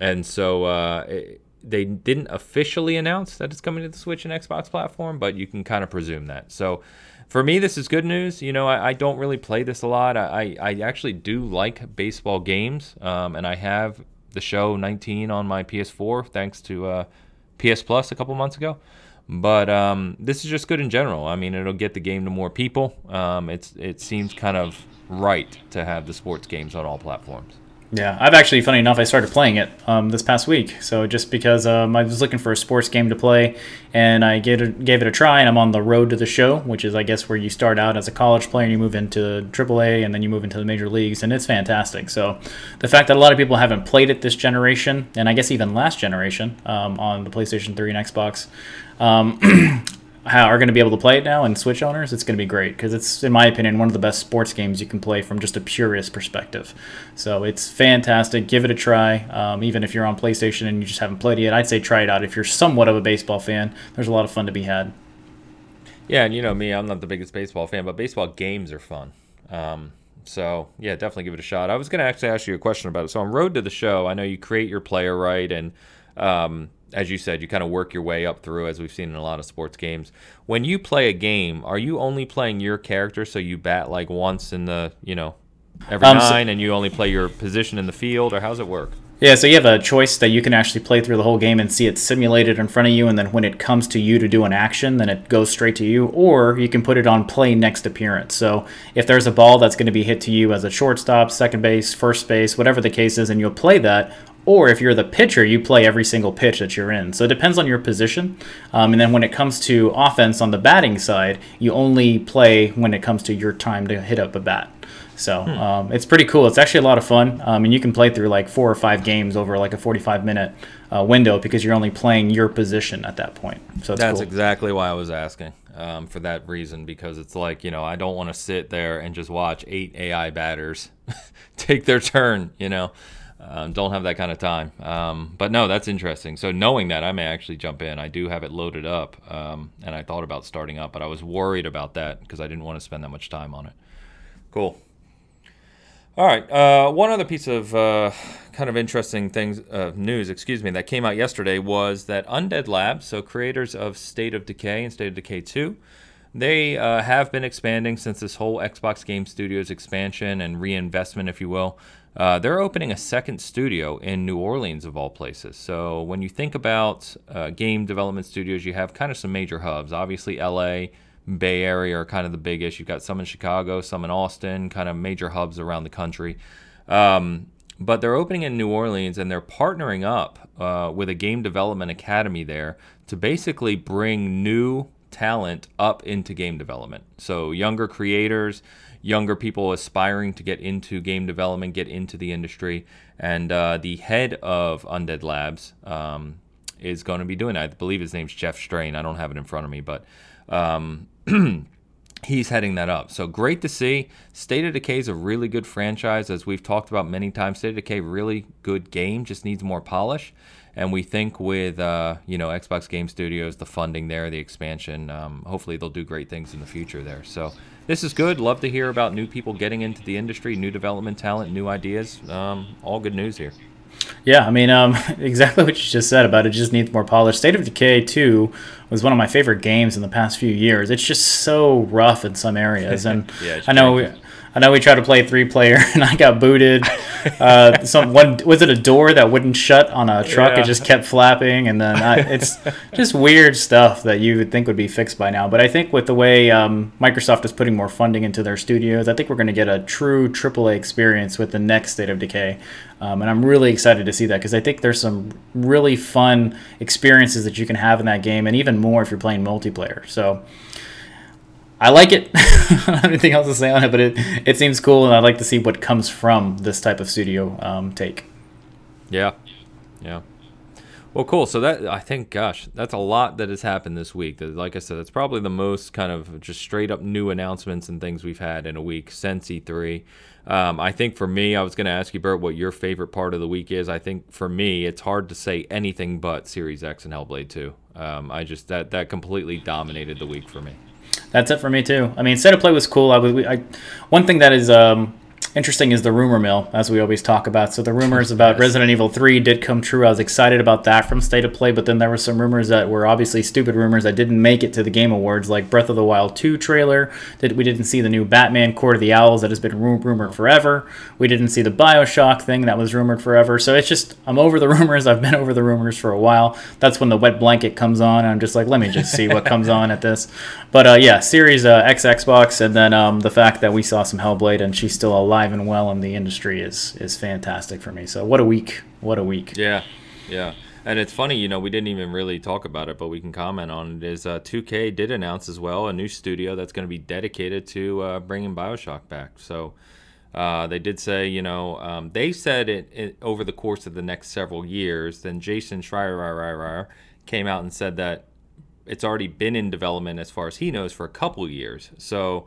and so uh, it, they didn't officially announce that it's coming to the Switch and Xbox platform, but you can kind of presume that. So for me, this is good news. You know, I, I don't really play this a lot. I, I actually do like baseball games, um, and I have the show 19 on my PS4 thanks to uh, PS Plus a couple months ago. But um, this is just good in general. I mean, it'll get the game to more people. Um, it's it seems kind of right to have the sports games on all platforms. Yeah, I've actually, funny enough, I started playing it um, this past week. So just because um, I was looking for a sports game to play, and I gave it, gave it a try, and I'm on the road to the show, which is, I guess, where you start out as a college player and you move into AAA, and then you move into the major leagues, and it's fantastic. So the fact that a lot of people haven't played it this generation, and I guess even last generation um, on the PlayStation 3 and Xbox, um, are going to be able to play it now and Switch owners, it's going to be great because it's, in my opinion, one of the best sports games you can play from just a purist perspective. So it's fantastic. Give it a try. Um, even if you're on PlayStation and you just haven't played it yet, I'd say try it out. If you're somewhat of a baseball fan, there's a lot of fun to be had. Yeah, and you know me, I'm not the biggest baseball fan, but baseball games are fun. Um, so yeah, definitely give it a shot. I was going to actually ask you a question about it. So on Road to the Show, I know you create your player right and um, as you said, you kind of work your way up through, as we've seen in a lot of sports games. When you play a game, are you only playing your character, so you bat like once in the, you know, every um, nine, so, and you only play your position in the field, or how's it work? Yeah, so you have a choice that you can actually play through the whole game and see it simulated in front of you, and then when it comes to you to do an action, then it goes straight to you, or you can put it on play next appearance. So if there's a ball that's going to be hit to you as a shortstop, second base, first base, whatever the case is, and you'll play that, or if you're the pitcher, you play every single pitch that you're in. So it depends on your position. Um, and then when it comes to offense on the batting side, you only play when it comes to your time to hit up a bat. So hmm. um, it's pretty cool. It's actually a lot of fun. Um, and you can play through like four or five games over like a 45 minute uh, window because you're only playing your position at that point. So that's cool. exactly why I was asking um, for that reason because it's like, you know, I don't want to sit there and just watch eight AI batters take their turn, you know. Um, don't have that kind of time. Um, but no, that's interesting. So knowing that, I may actually jump in. I do have it loaded up, um, and I thought about starting up, but I was worried about that because I didn't want to spend that much time on it. Cool. All right. Uh, one other piece of uh, kind of interesting things uh, news, excuse me, that came out yesterday was that Undead Labs, so creators of State of Decay and State of Decay 2, they uh, have been expanding since this whole Xbox Game Studios expansion and reinvestment, if you will. Uh, they're opening a second studio in New Orleans, of all places. So when you think about uh, game development studios, you have kind of some major hubs. Obviously, LA, Bay Area are kind of the biggest. You've got some in Chicago, some in Austin, kind of major hubs around the country. Um, but they're opening in New Orleans and they're partnering up uh, with a game development academy there to basically bring new talent up into game development. So, younger creators, younger people aspiring to get into game development, get into the industry. And uh, the head of Undead Labs um, is going to be doing it. I believe his name's Jeff Strain. I don't have it in front of me, but. Um, he's heading that up. So great to see. State of Decay is a really good franchise, as we've talked about many times. State of Decay, really good game, just needs more polish. And we think with uh, you know Xbox Game Studios, the funding there, the expansion, um, hopefully they'll do great things in the future there. So this is good. Love to hear about new people getting into the industry, new development talent, new ideas. Um, all good news here. Yeah, I mean, um, exactly what you just said about it just needs more polish. State of Decay 2 was one of my favorite games in the past few years. It's just so rough in some areas. And yeah, I know we, I know we tried to play three player and I got booted. Uh, some one was it a door that wouldn't shut on a truck? Yeah. It just kept flapping, and then I, it's just weird stuff that you would think would be fixed by now. But I think with the way um, Microsoft is putting more funding into their studios, I think we're going to get a true AAA experience with the next State of Decay, um, and I'm really excited to see that because I think there's some really fun experiences that you can have in that game, and even more if you're playing multiplayer. So. I like it. I don't have anything else to say on it, but it, it seems cool, and I'd like to see what comes from this type of studio um, take. Yeah, yeah. Well, cool. So that I think, gosh, that's a lot that has happened this week. Like I said, it's probably the most kind of just straight up new announcements and things we've had in a week since E3. Um, I think for me, I was going to ask you, Bert, what your favorite part of the week is. I think for me, it's hard to say anything but Series X and Hellblade 2. Um, I just that that completely dominated the week for me. That's it for me too. I mean, State of Play was cool. I was I, one thing that is um, interesting is the rumor mill, as we always talk about. So the rumors about yes. Resident Evil 3 did come true. I was excited about that from State of Play, but then there were some rumors that were obviously stupid rumors that didn't make it to the Game Awards, like Breath of the Wild 2 trailer. That we didn't see the new Batman Court of the Owls that has been rumored forever. We didn't see the Bioshock thing that was rumored forever. So it's just I'm over the rumors. I've been over the rumors for a while. That's when the wet blanket comes on. And I'm just like, let me just see what comes on at this. But uh, yeah, Series uh, X Xbox, and then um, the fact that we saw some Hellblade and she's still alive and well in the industry is is fantastic for me. So what a week! What a week! Yeah, yeah. And it's funny, you know, we didn't even really talk about it, but we can comment on it. Is uh, 2K did announce as well a new studio that's going to be dedicated to uh, bringing Bioshock back. So uh, they did say, you know, um, they said it, it, over the course of the next several years. Then Jason Schreier came out and said that it's already been in development as far as he knows for a couple years. So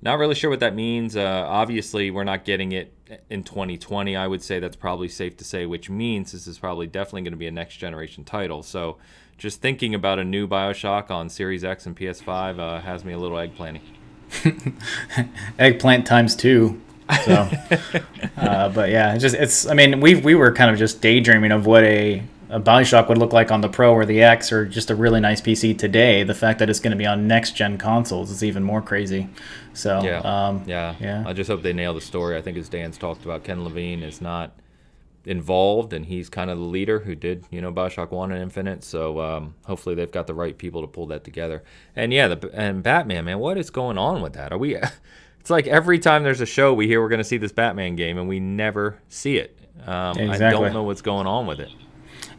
not really sure what that means. Uh, obviously, we're not getting it in 2020. I would say that's probably safe to say, which means this is probably definitely going to be a next generation title. So just thinking about a new Bioshock on Series X and PS5 uh, has me a little eggplanty. Eggplant times two. So, uh, but yeah, it's just it's. I mean, we we were kind of just daydreaming of what a a Bioshock would look like on the Pro or the X or just a really nice PC today. The fact that it's going to be on next gen consoles is even more crazy. So yeah, um, yeah, yeah. I just hope they nail the story. I think as Dan's talked about, Ken Levine is not involved, and he's kind of the leader who did you know Bioshock One and Infinite. So um, hopefully they've got the right people to pull that together. And yeah, the and Batman, man, what is going on with that? Are we? It's like every time there's a show, we hear we're going to see this Batman game, and we never see it. Um, exactly. I don't know what's going on with it.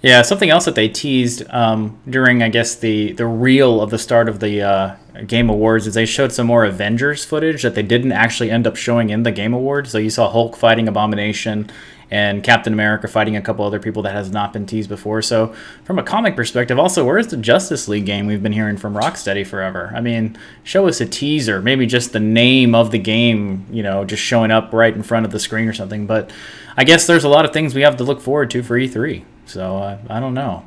Yeah, something else that they teased um, during, I guess, the the reel of the start of the uh, Game Awards is they showed some more Avengers footage that they didn't actually end up showing in the Game Awards. So you saw Hulk fighting Abomination and Captain America fighting a couple other people that has not been teased before. So from a comic perspective, also, where's the Justice League game we've been hearing from Rocksteady forever? I mean, show us a teaser, maybe just the name of the game, you know, just showing up right in front of the screen or something. But I guess there's a lot of things we have to look forward to for E3. So uh, I don't know.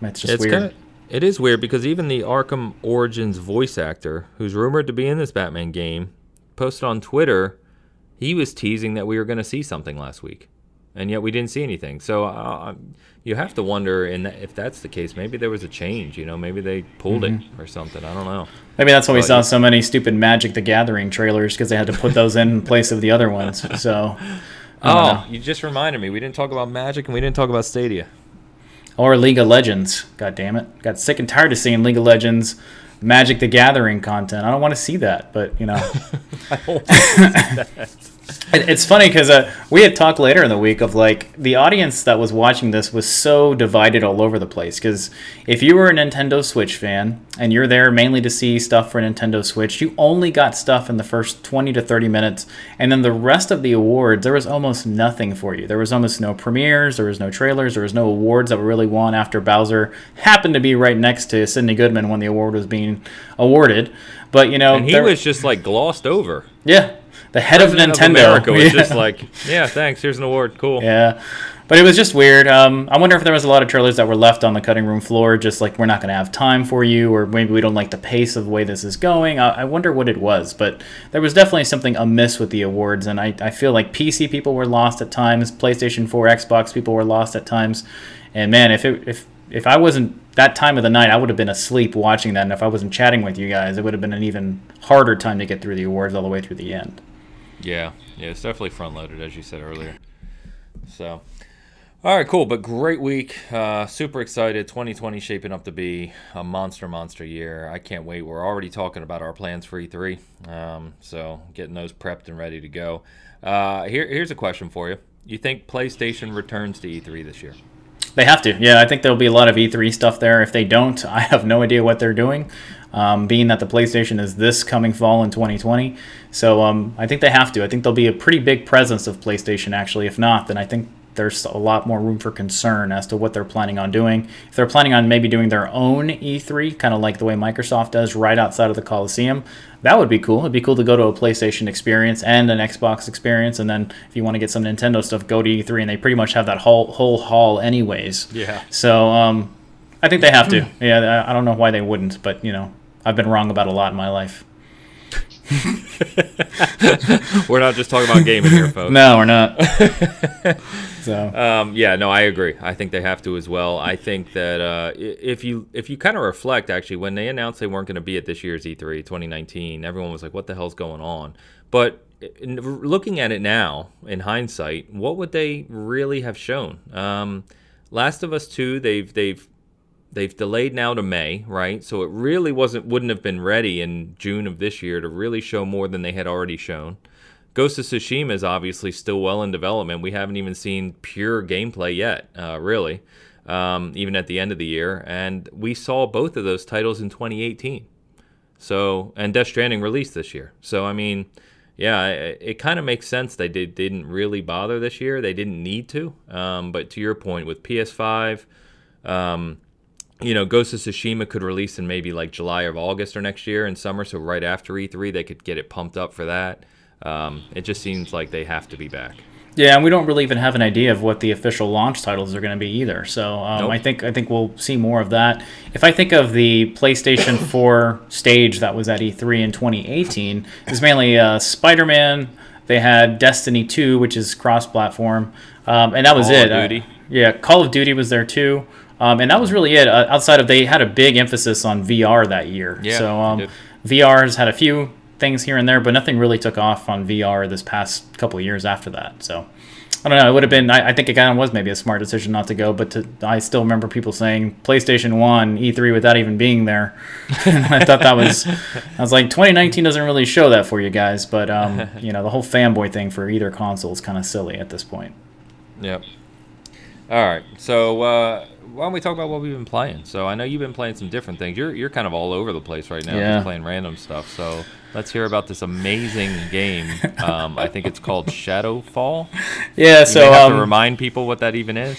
It's just it's weird. Kinda, it is weird because even the Arkham Origins voice actor, who's rumored to be in this Batman game, posted on Twitter. he was teasing that we were going to see something last week, and yet we didn't see anything. So uh, you have to wonder, and if that's the case, maybe there was a change. You know, maybe they pulled mm-hmm. it or something. I don't know. Maybe that's why we saw so many stupid Magic the Gathering trailers because they had to put those in place of the other ones. So. Oh, you just reminded me. We didn't talk about Magic and we didn't talk about Stadia. Or League of Legends. God damn it. Got sick and tired of seeing League of Legends Magic the Gathering content. I don't want to see that, but you know. I don't want to see that. It's funny because uh, we had talked later in the week of like the audience that was watching this was so divided all over the place. Because if you were a Nintendo Switch fan and you're there mainly to see stuff for Nintendo Switch, you only got stuff in the first 20 to 30 minutes. And then the rest of the awards, there was almost nothing for you. There was almost no premieres, there was no trailers, there was no awards that were really won after Bowser happened to be right next to Sidney Goodman when the award was being awarded. But, you know, and he there, was just like glossed over. Yeah, the head of Nintendo. Of America was yeah. just like, yeah, thanks. Here's an award. Cool. Yeah. But it was just weird. Um, I wonder if there was a lot of trailers that were left on the cutting room floor, just like we're not going to have time for you, or maybe we don't like the pace of the way this is going. I, I, wonder what it was, but there was definitely something amiss with the awards, and I, I feel like PC people were lost at times, PlayStation 4, Xbox people were lost at times, and man, if it, if if I wasn't that time of the night, I would have been asleep watching that, and if I wasn't chatting with you guys, it would have been an even harder time to get through the awards all the way through the end. Yeah, yeah, it's definitely front loaded, as you said earlier. So, all right, cool, but great week. Uh, super excited. 2020 shaping up to be a monster, monster year. I can't wait. We're already talking about our plans for E3, um, so getting those prepped and ready to go. Uh, here, here's a question for you. You think PlayStation returns to E3 this year? They have to. Yeah, I think there'll be a lot of E3 stuff there. If they don't, I have no idea what they're doing um, being that the PlayStation is this coming fall in 2020. So um, I think they have to. I think there'll be a pretty big presence of PlayStation actually. If not, then I think there's a lot more room for concern as to what they're planning on doing. If they're planning on maybe doing their own E3, kind of like the way Microsoft does right outside of the Coliseum, that would be cool. It'd be cool to go to a PlayStation experience and an Xbox experience, and then if you want to get some Nintendo stuff, go to E3, and they pretty much have that whole whole hall anyways. Yeah. So um, I think they have to. Yeah, I don't know why they wouldn't, but you know, I've been wrong about a lot in my life. we're not just talking about gaming here, folks. No, we're not. so, um, yeah, no, I agree. I think they have to as well. I think that uh, if you if you kind of reflect, actually, when they announced they weren't going to be at this year's E3 2019, everyone was like, "What the hell's going on?" But looking at it now, in hindsight, what would they really have shown? Um, Last of Us Two, they've they've they've delayed now to May, right? So it really wasn't wouldn't have been ready in June of this year to really show more than they had already shown. Ghost of Tsushima is obviously still well in development. We haven't even seen pure gameplay yet, uh, really, um, even at the end of the year. And we saw both of those titles in 2018. So, and Death Stranding released this year. So, I mean, yeah, it, it kind of makes sense they did, didn't really bother this year. They didn't need to. Um, but to your point, with PS5, um, you know, Ghost of Tsushima could release in maybe like July or August or next year in summer. So right after E3, they could get it pumped up for that. Um, it just seems like they have to be back. Yeah, and we don't really even have an idea of what the official launch titles are going to be either. So um, nope. I think I think we'll see more of that. If I think of the PlayStation 4 stage that was at E3 in 2018, it's mainly uh, Spider-Man. They had Destiny 2, which is cross-platform, um, and that was Call it. Of Duty. Uh, yeah, Call of Duty was there too. Um, and that was really it. Uh, outside of they had a big emphasis on VR that year. Yeah, so um, VR has had a few things here and there, but nothing really took off on VR this past couple of years after that. So I don't know. It would have been. I, I think it kind of was maybe a smart decision not to go, but to, I still remember people saying PlayStation One E3 without even being there. I thought that was. I was like, 2019 doesn't really show that for you guys, but um, you know, the whole fanboy thing for either console is kind of silly at this point. Yep. All right. So uh, why don't we talk about what we've been playing? So I know you've been playing some different things. You're you're kind of all over the place right now, yeah. just playing random stuff. So let's hear about this amazing game. Um, I think it's called Shadowfall. Yeah. You so have um, to remind people what that even is.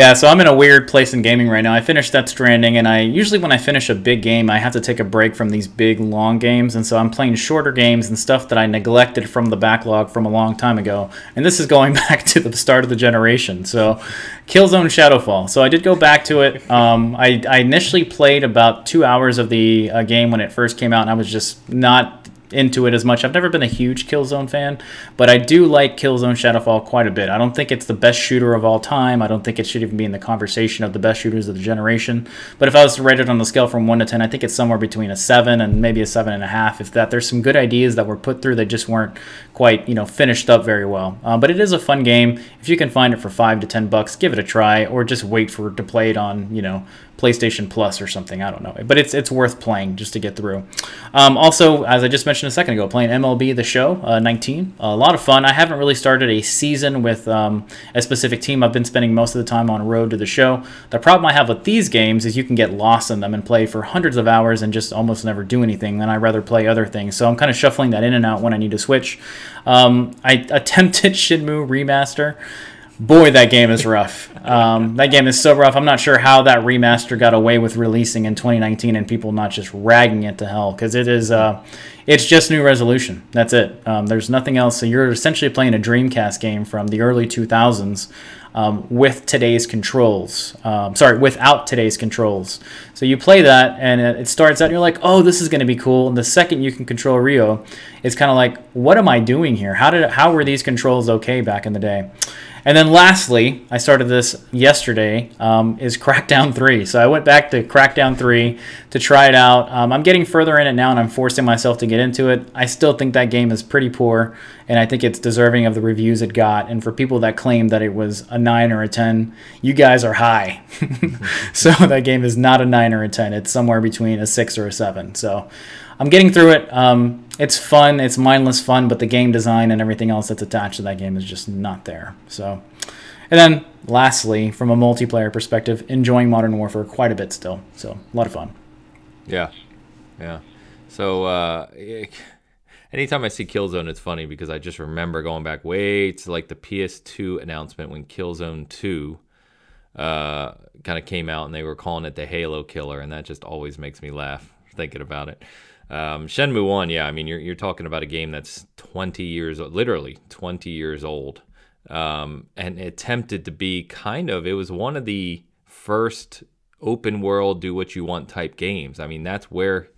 Yeah, so I'm in a weird place in gaming right now. I finished Death Stranding, and I usually when I finish a big game, I have to take a break from these big long games, and so I'm playing shorter games and stuff that I neglected from the backlog from a long time ago. And this is going back to the start of the generation. So, Killzone Shadowfall. So I did go back to it. Um, I, I initially played about two hours of the uh, game when it first came out, and I was just not into it as much. I've never been a huge Killzone fan, but I do like Killzone Shadowfall quite a bit. I don't think it's the best shooter of all time. I don't think it should even be in the conversation of the best shooters of the generation. But if I was to rate it on the scale from one to ten, I think it's somewhere between a seven and maybe a seven and a half. If that, there's some good ideas that were put through that just weren't quite, you know, finished up very well. Uh, but it is a fun game. If you can find it for five to ten bucks, give it a try, or just wait for to play it on, you know, PlayStation Plus or something. I don't know, but it's it's worth playing just to get through. Um, also, as I just mentioned a second ago, playing MLB The Show uh, 19, a lot of fun. I haven't really started a season with um, a specific team. I've been spending most of the time on road to the show. The problem I have with these games is you can get lost in them and play for hundreds of hours and just almost never do anything. Then I rather play other things. So I'm kind of shuffling that in and out when I need to switch. Um, I attempted Shenmue Remaster boy, that game is rough. Um, that game is so rough. I'm not sure how that remaster got away with releasing in 2019 and people not just ragging it to hell because it is. Uh, it's just new resolution. That's it. Um, there's nothing else. So you're essentially playing a Dreamcast game from the early 2000s. Um, with today's controls. Um, sorry, without today's controls. So you play that, and it starts out, and you're like, "Oh, this is going to be cool." And the second you can control Ryo, it's kind of like, "What am I doing here? How did how were these controls okay back in the day?" And then lastly, I started this yesterday, um, is Crackdown 3. So I went back to Crackdown 3 to try it out. Um, I'm getting further in it now and I'm forcing myself to get into it. I still think that game is pretty poor and I think it's deserving of the reviews it got. And for people that claim that it was a 9 or a 10, you guys are high. so that game is not a 9 or a 10, it's somewhere between a 6 or a 7. So I'm getting through it. Um, it's fun. It's mindless fun, but the game design and everything else that's attached to that game is just not there. So, and then lastly, from a multiplayer perspective, enjoying Modern Warfare quite a bit still. So a lot of fun. Yeah, yeah. So uh, anytime I see Killzone, it's funny because I just remember going back way to like the PS2 announcement when Killzone 2 uh, kind of came out and they were calling it the Halo Killer, and that just always makes me laugh thinking about it. Um, Shenmue One, yeah, I mean you're you're talking about a game that's 20 years, literally 20 years old, um, and attempted to be kind of. It was one of the first open world, do what you want type games. I mean that's where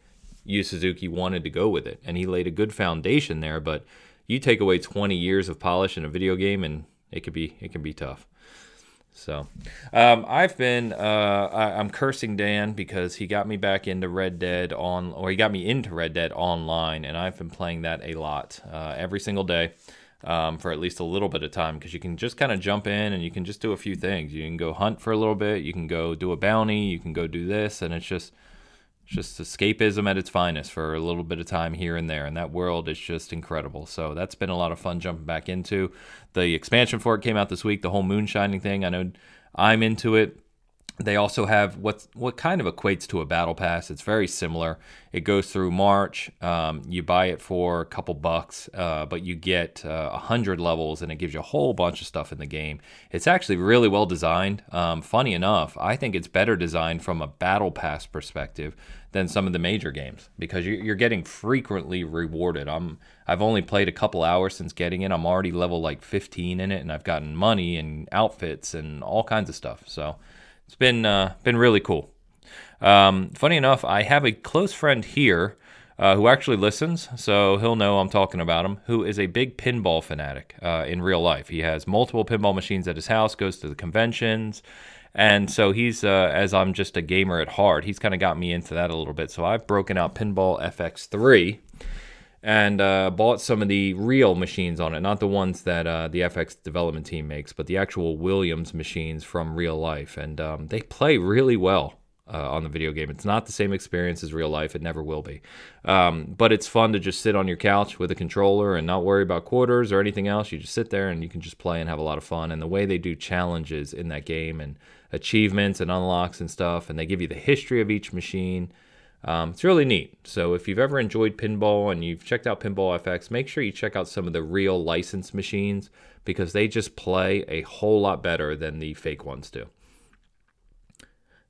Yu Suzuki wanted to go with it, and he laid a good foundation there. But you take away 20 years of polish in a video game, and it could be it can be tough. So, um, I've been uh, I, am cursing Dan because he got me back into Red Dead on, or he got me into Red Dead online, and I've been playing that a lot uh, every single day um, for at least a little bit of time because you can just kind of jump in and you can just do a few things. You can go hunt for a little bit, you can go do a bounty, you can go do this, and it's just just escapism at its finest for a little bit of time here and there. And that world is just incredible. So that's been a lot of fun jumping back into. The expansion for it came out this week, the whole moonshining thing. I know I'm into it. They also have what what kind of equates to a battle pass. It's very similar. It goes through March. Um, you buy it for a couple bucks, uh, but you get uh, hundred levels, and it gives you a whole bunch of stuff in the game. It's actually really well designed. Um, funny enough, I think it's better designed from a battle pass perspective than some of the major games because you're getting frequently rewarded. I'm I've only played a couple hours since getting it. I'm already level like 15 in it, and I've gotten money and outfits and all kinds of stuff. So it's been uh, been really cool. Um, funny enough, I have a close friend here uh, who actually listens, so he'll know I'm talking about him. Who is a big pinball fanatic uh, in real life? He has multiple pinball machines at his house, goes to the conventions, and so he's uh, as I'm just a gamer at heart, he's kind of got me into that a little bit. So I've broken out Pinball FX3 and uh, bought some of the real machines on it, not the ones that uh, the FX development team makes, but the actual Williams machines from real life, and um, they play really well. Uh, on the video game. It's not the same experience as real life. It never will be. Um, but it's fun to just sit on your couch with a controller and not worry about quarters or anything else. You just sit there and you can just play and have a lot of fun. And the way they do challenges in that game and achievements and unlocks and stuff, and they give you the history of each machine. Um, it's really neat. So if you've ever enjoyed pinball and you've checked out Pinball FX, make sure you check out some of the real licensed machines because they just play a whole lot better than the fake ones do.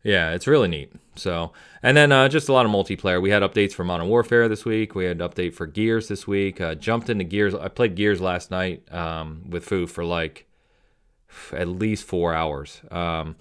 Yeah, it's really neat. So, and then uh, just a lot of multiplayer. We had updates for Modern Warfare this week. We had an update for Gears this week. Uh, jumped into Gears. I played Gears last night um, with Foo for like at least four hours. Um,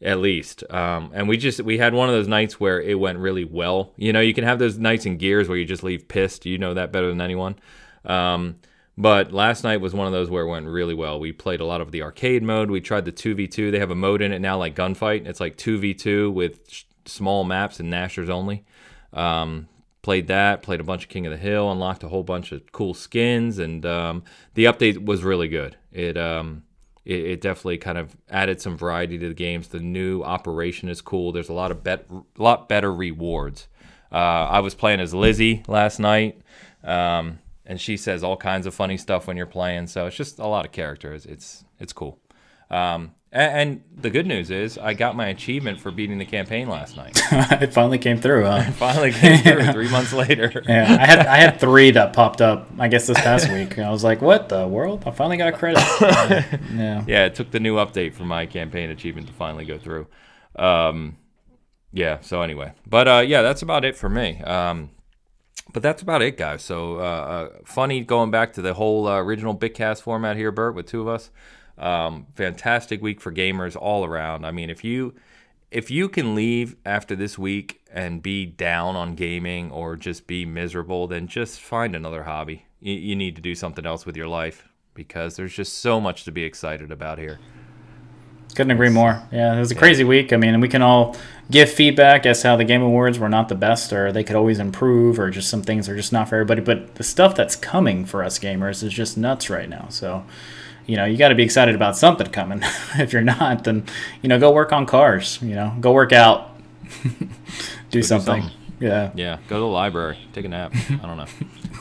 at least. Um, and we just we had one of those nights where it went really well. You know, you can have those nights in gears where you just leave pissed. You know that better than anyone. Um, but last night was one of those where it went really well. We played a lot of the arcade mode. We tried the 2v2. They have a mode in it now like Gunfight. It's like 2v2 with sh- small maps and Gnashers only. Um, played that, played a bunch of King of the Hill, unlocked a whole bunch of cool skins, and um, the update was really good. It, um, it, it definitely kind of added some variety to the games. The new operation is cool. There's a lot of bet, lot better rewards. Uh, I was playing as Lizzie last night. Um, and she says all kinds of funny stuff when you're playing. So it's just a lot of characters. It's it's cool. Um, and, and, the good news is I got my achievement for beating the campaign last night. it finally came through. Huh? it finally came through three months later. yeah, I had I had three that popped up. I guess this past week. I was like, "What the world? I finally got credit." yeah. Yeah, it took the new update for my campaign achievement to finally go through. Um, yeah. So anyway, but uh, yeah, that's about it for me. Um, but that's about it, guys. So uh, uh, funny going back to the whole uh, original Bitcast format here, Bert, with two of us. Um, fantastic week for gamers all around. I mean, if you if you can leave after this week and be down on gaming or just be miserable, then just find another hobby. You, you need to do something else with your life because there's just so much to be excited about here. Couldn't agree more. Yeah, it was a crazy yeah. week. I mean, we can all give feedback as how the Game Awards were not the best, or they could always improve, or just some things are just not for everybody. But the stuff that's coming for us gamers is just nuts right now. So, you know, you got to be excited about something coming. if you're not, then you know, go work on cars. You know, go work out, do, something. do something. Yeah. Yeah. Go to the library. Take a nap. I don't know.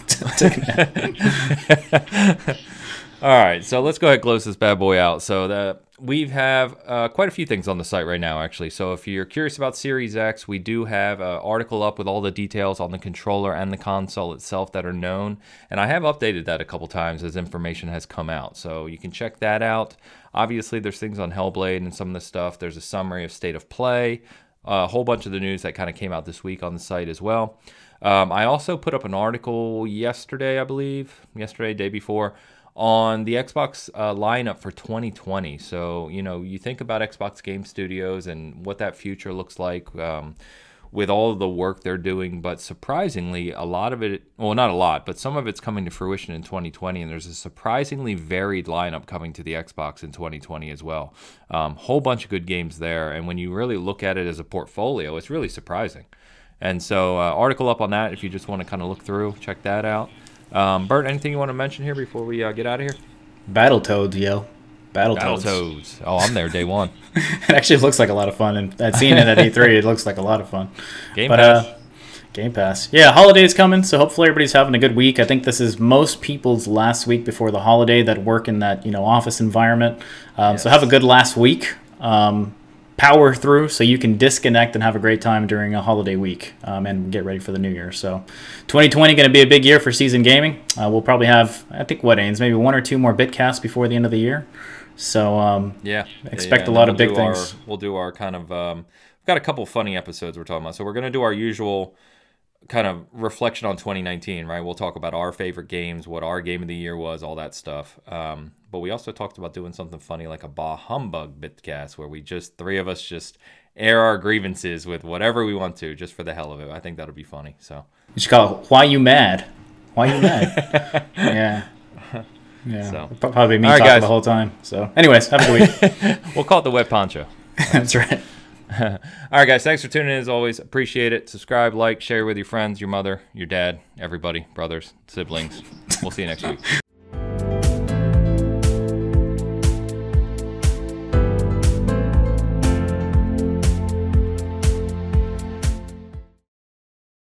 Take a nap. All right, so let's go ahead and close this bad boy out. So the we have uh, quite a few things on the site right now, actually. So if you're curious about Series X, we do have an article up with all the details on the controller and the console itself that are known. And I have updated that a couple times as information has come out. So you can check that out. Obviously, there's things on Hellblade and some of the stuff. There's a summary of state of play, a whole bunch of the news that kind of came out this week on the site as well. Um, I also put up an article yesterday, I believe, yesterday, day before on the Xbox uh, lineup for 2020. So, you know, you think about Xbox Game Studios and what that future looks like um, with all the work they're doing. But surprisingly, a lot of it, well, not a lot, but some of it's coming to fruition in 2020. And there's a surprisingly varied lineup coming to the Xbox in 2020 as well. Um, whole bunch of good games there. And when you really look at it as a portfolio, it's really surprising. And so, uh, article up on that if you just want to kind of look through, check that out. Um, Bert, anything you want to mention here before we uh, get out of here? Battletoads, yo. Battletoads. Battletoads. Oh, I'm there day one. it actually looks like a lot of fun, and I've seen it at E3. It looks like a lot of fun. Game but, Pass. Uh, Game Pass. Yeah, holidays coming, so hopefully everybody's having a good week. I think this is most people's last week before the holiday that work in that you know office environment. Um, yes. So have a good last week. Um, power through so you can disconnect and have a great time during a holiday week um, and get ready for the new year. So 2020 going to be a big year for season gaming. Uh, we'll probably have, I think, what, Ains, maybe one or two more bitcasts before the end of the year. So um, yeah, expect yeah, a lot of we'll big things. Our, we'll do our kind of, um, we've got a couple funny episodes we're talking about. So we're going to do our usual kind of reflection on 2019, right? We'll talk about our favorite games, what our game of the year was, all that stuff. Um, but we also talked about doing something funny like a Bah Humbug Bitcast where we just, three of us just air our grievances with whatever we want to just for the hell of it. I think that'll be funny. So you should call it Why You Mad? Why You Mad? yeah. Yeah. So. Probably me talking guys. the whole time. So, anyways, have a good week. we'll call it the Wet Poncho. That's right. All right, guys. Thanks for tuning in as always. Appreciate it. Subscribe, like, share with your friends, your mother, your dad, everybody, brothers, siblings. We'll see you next week.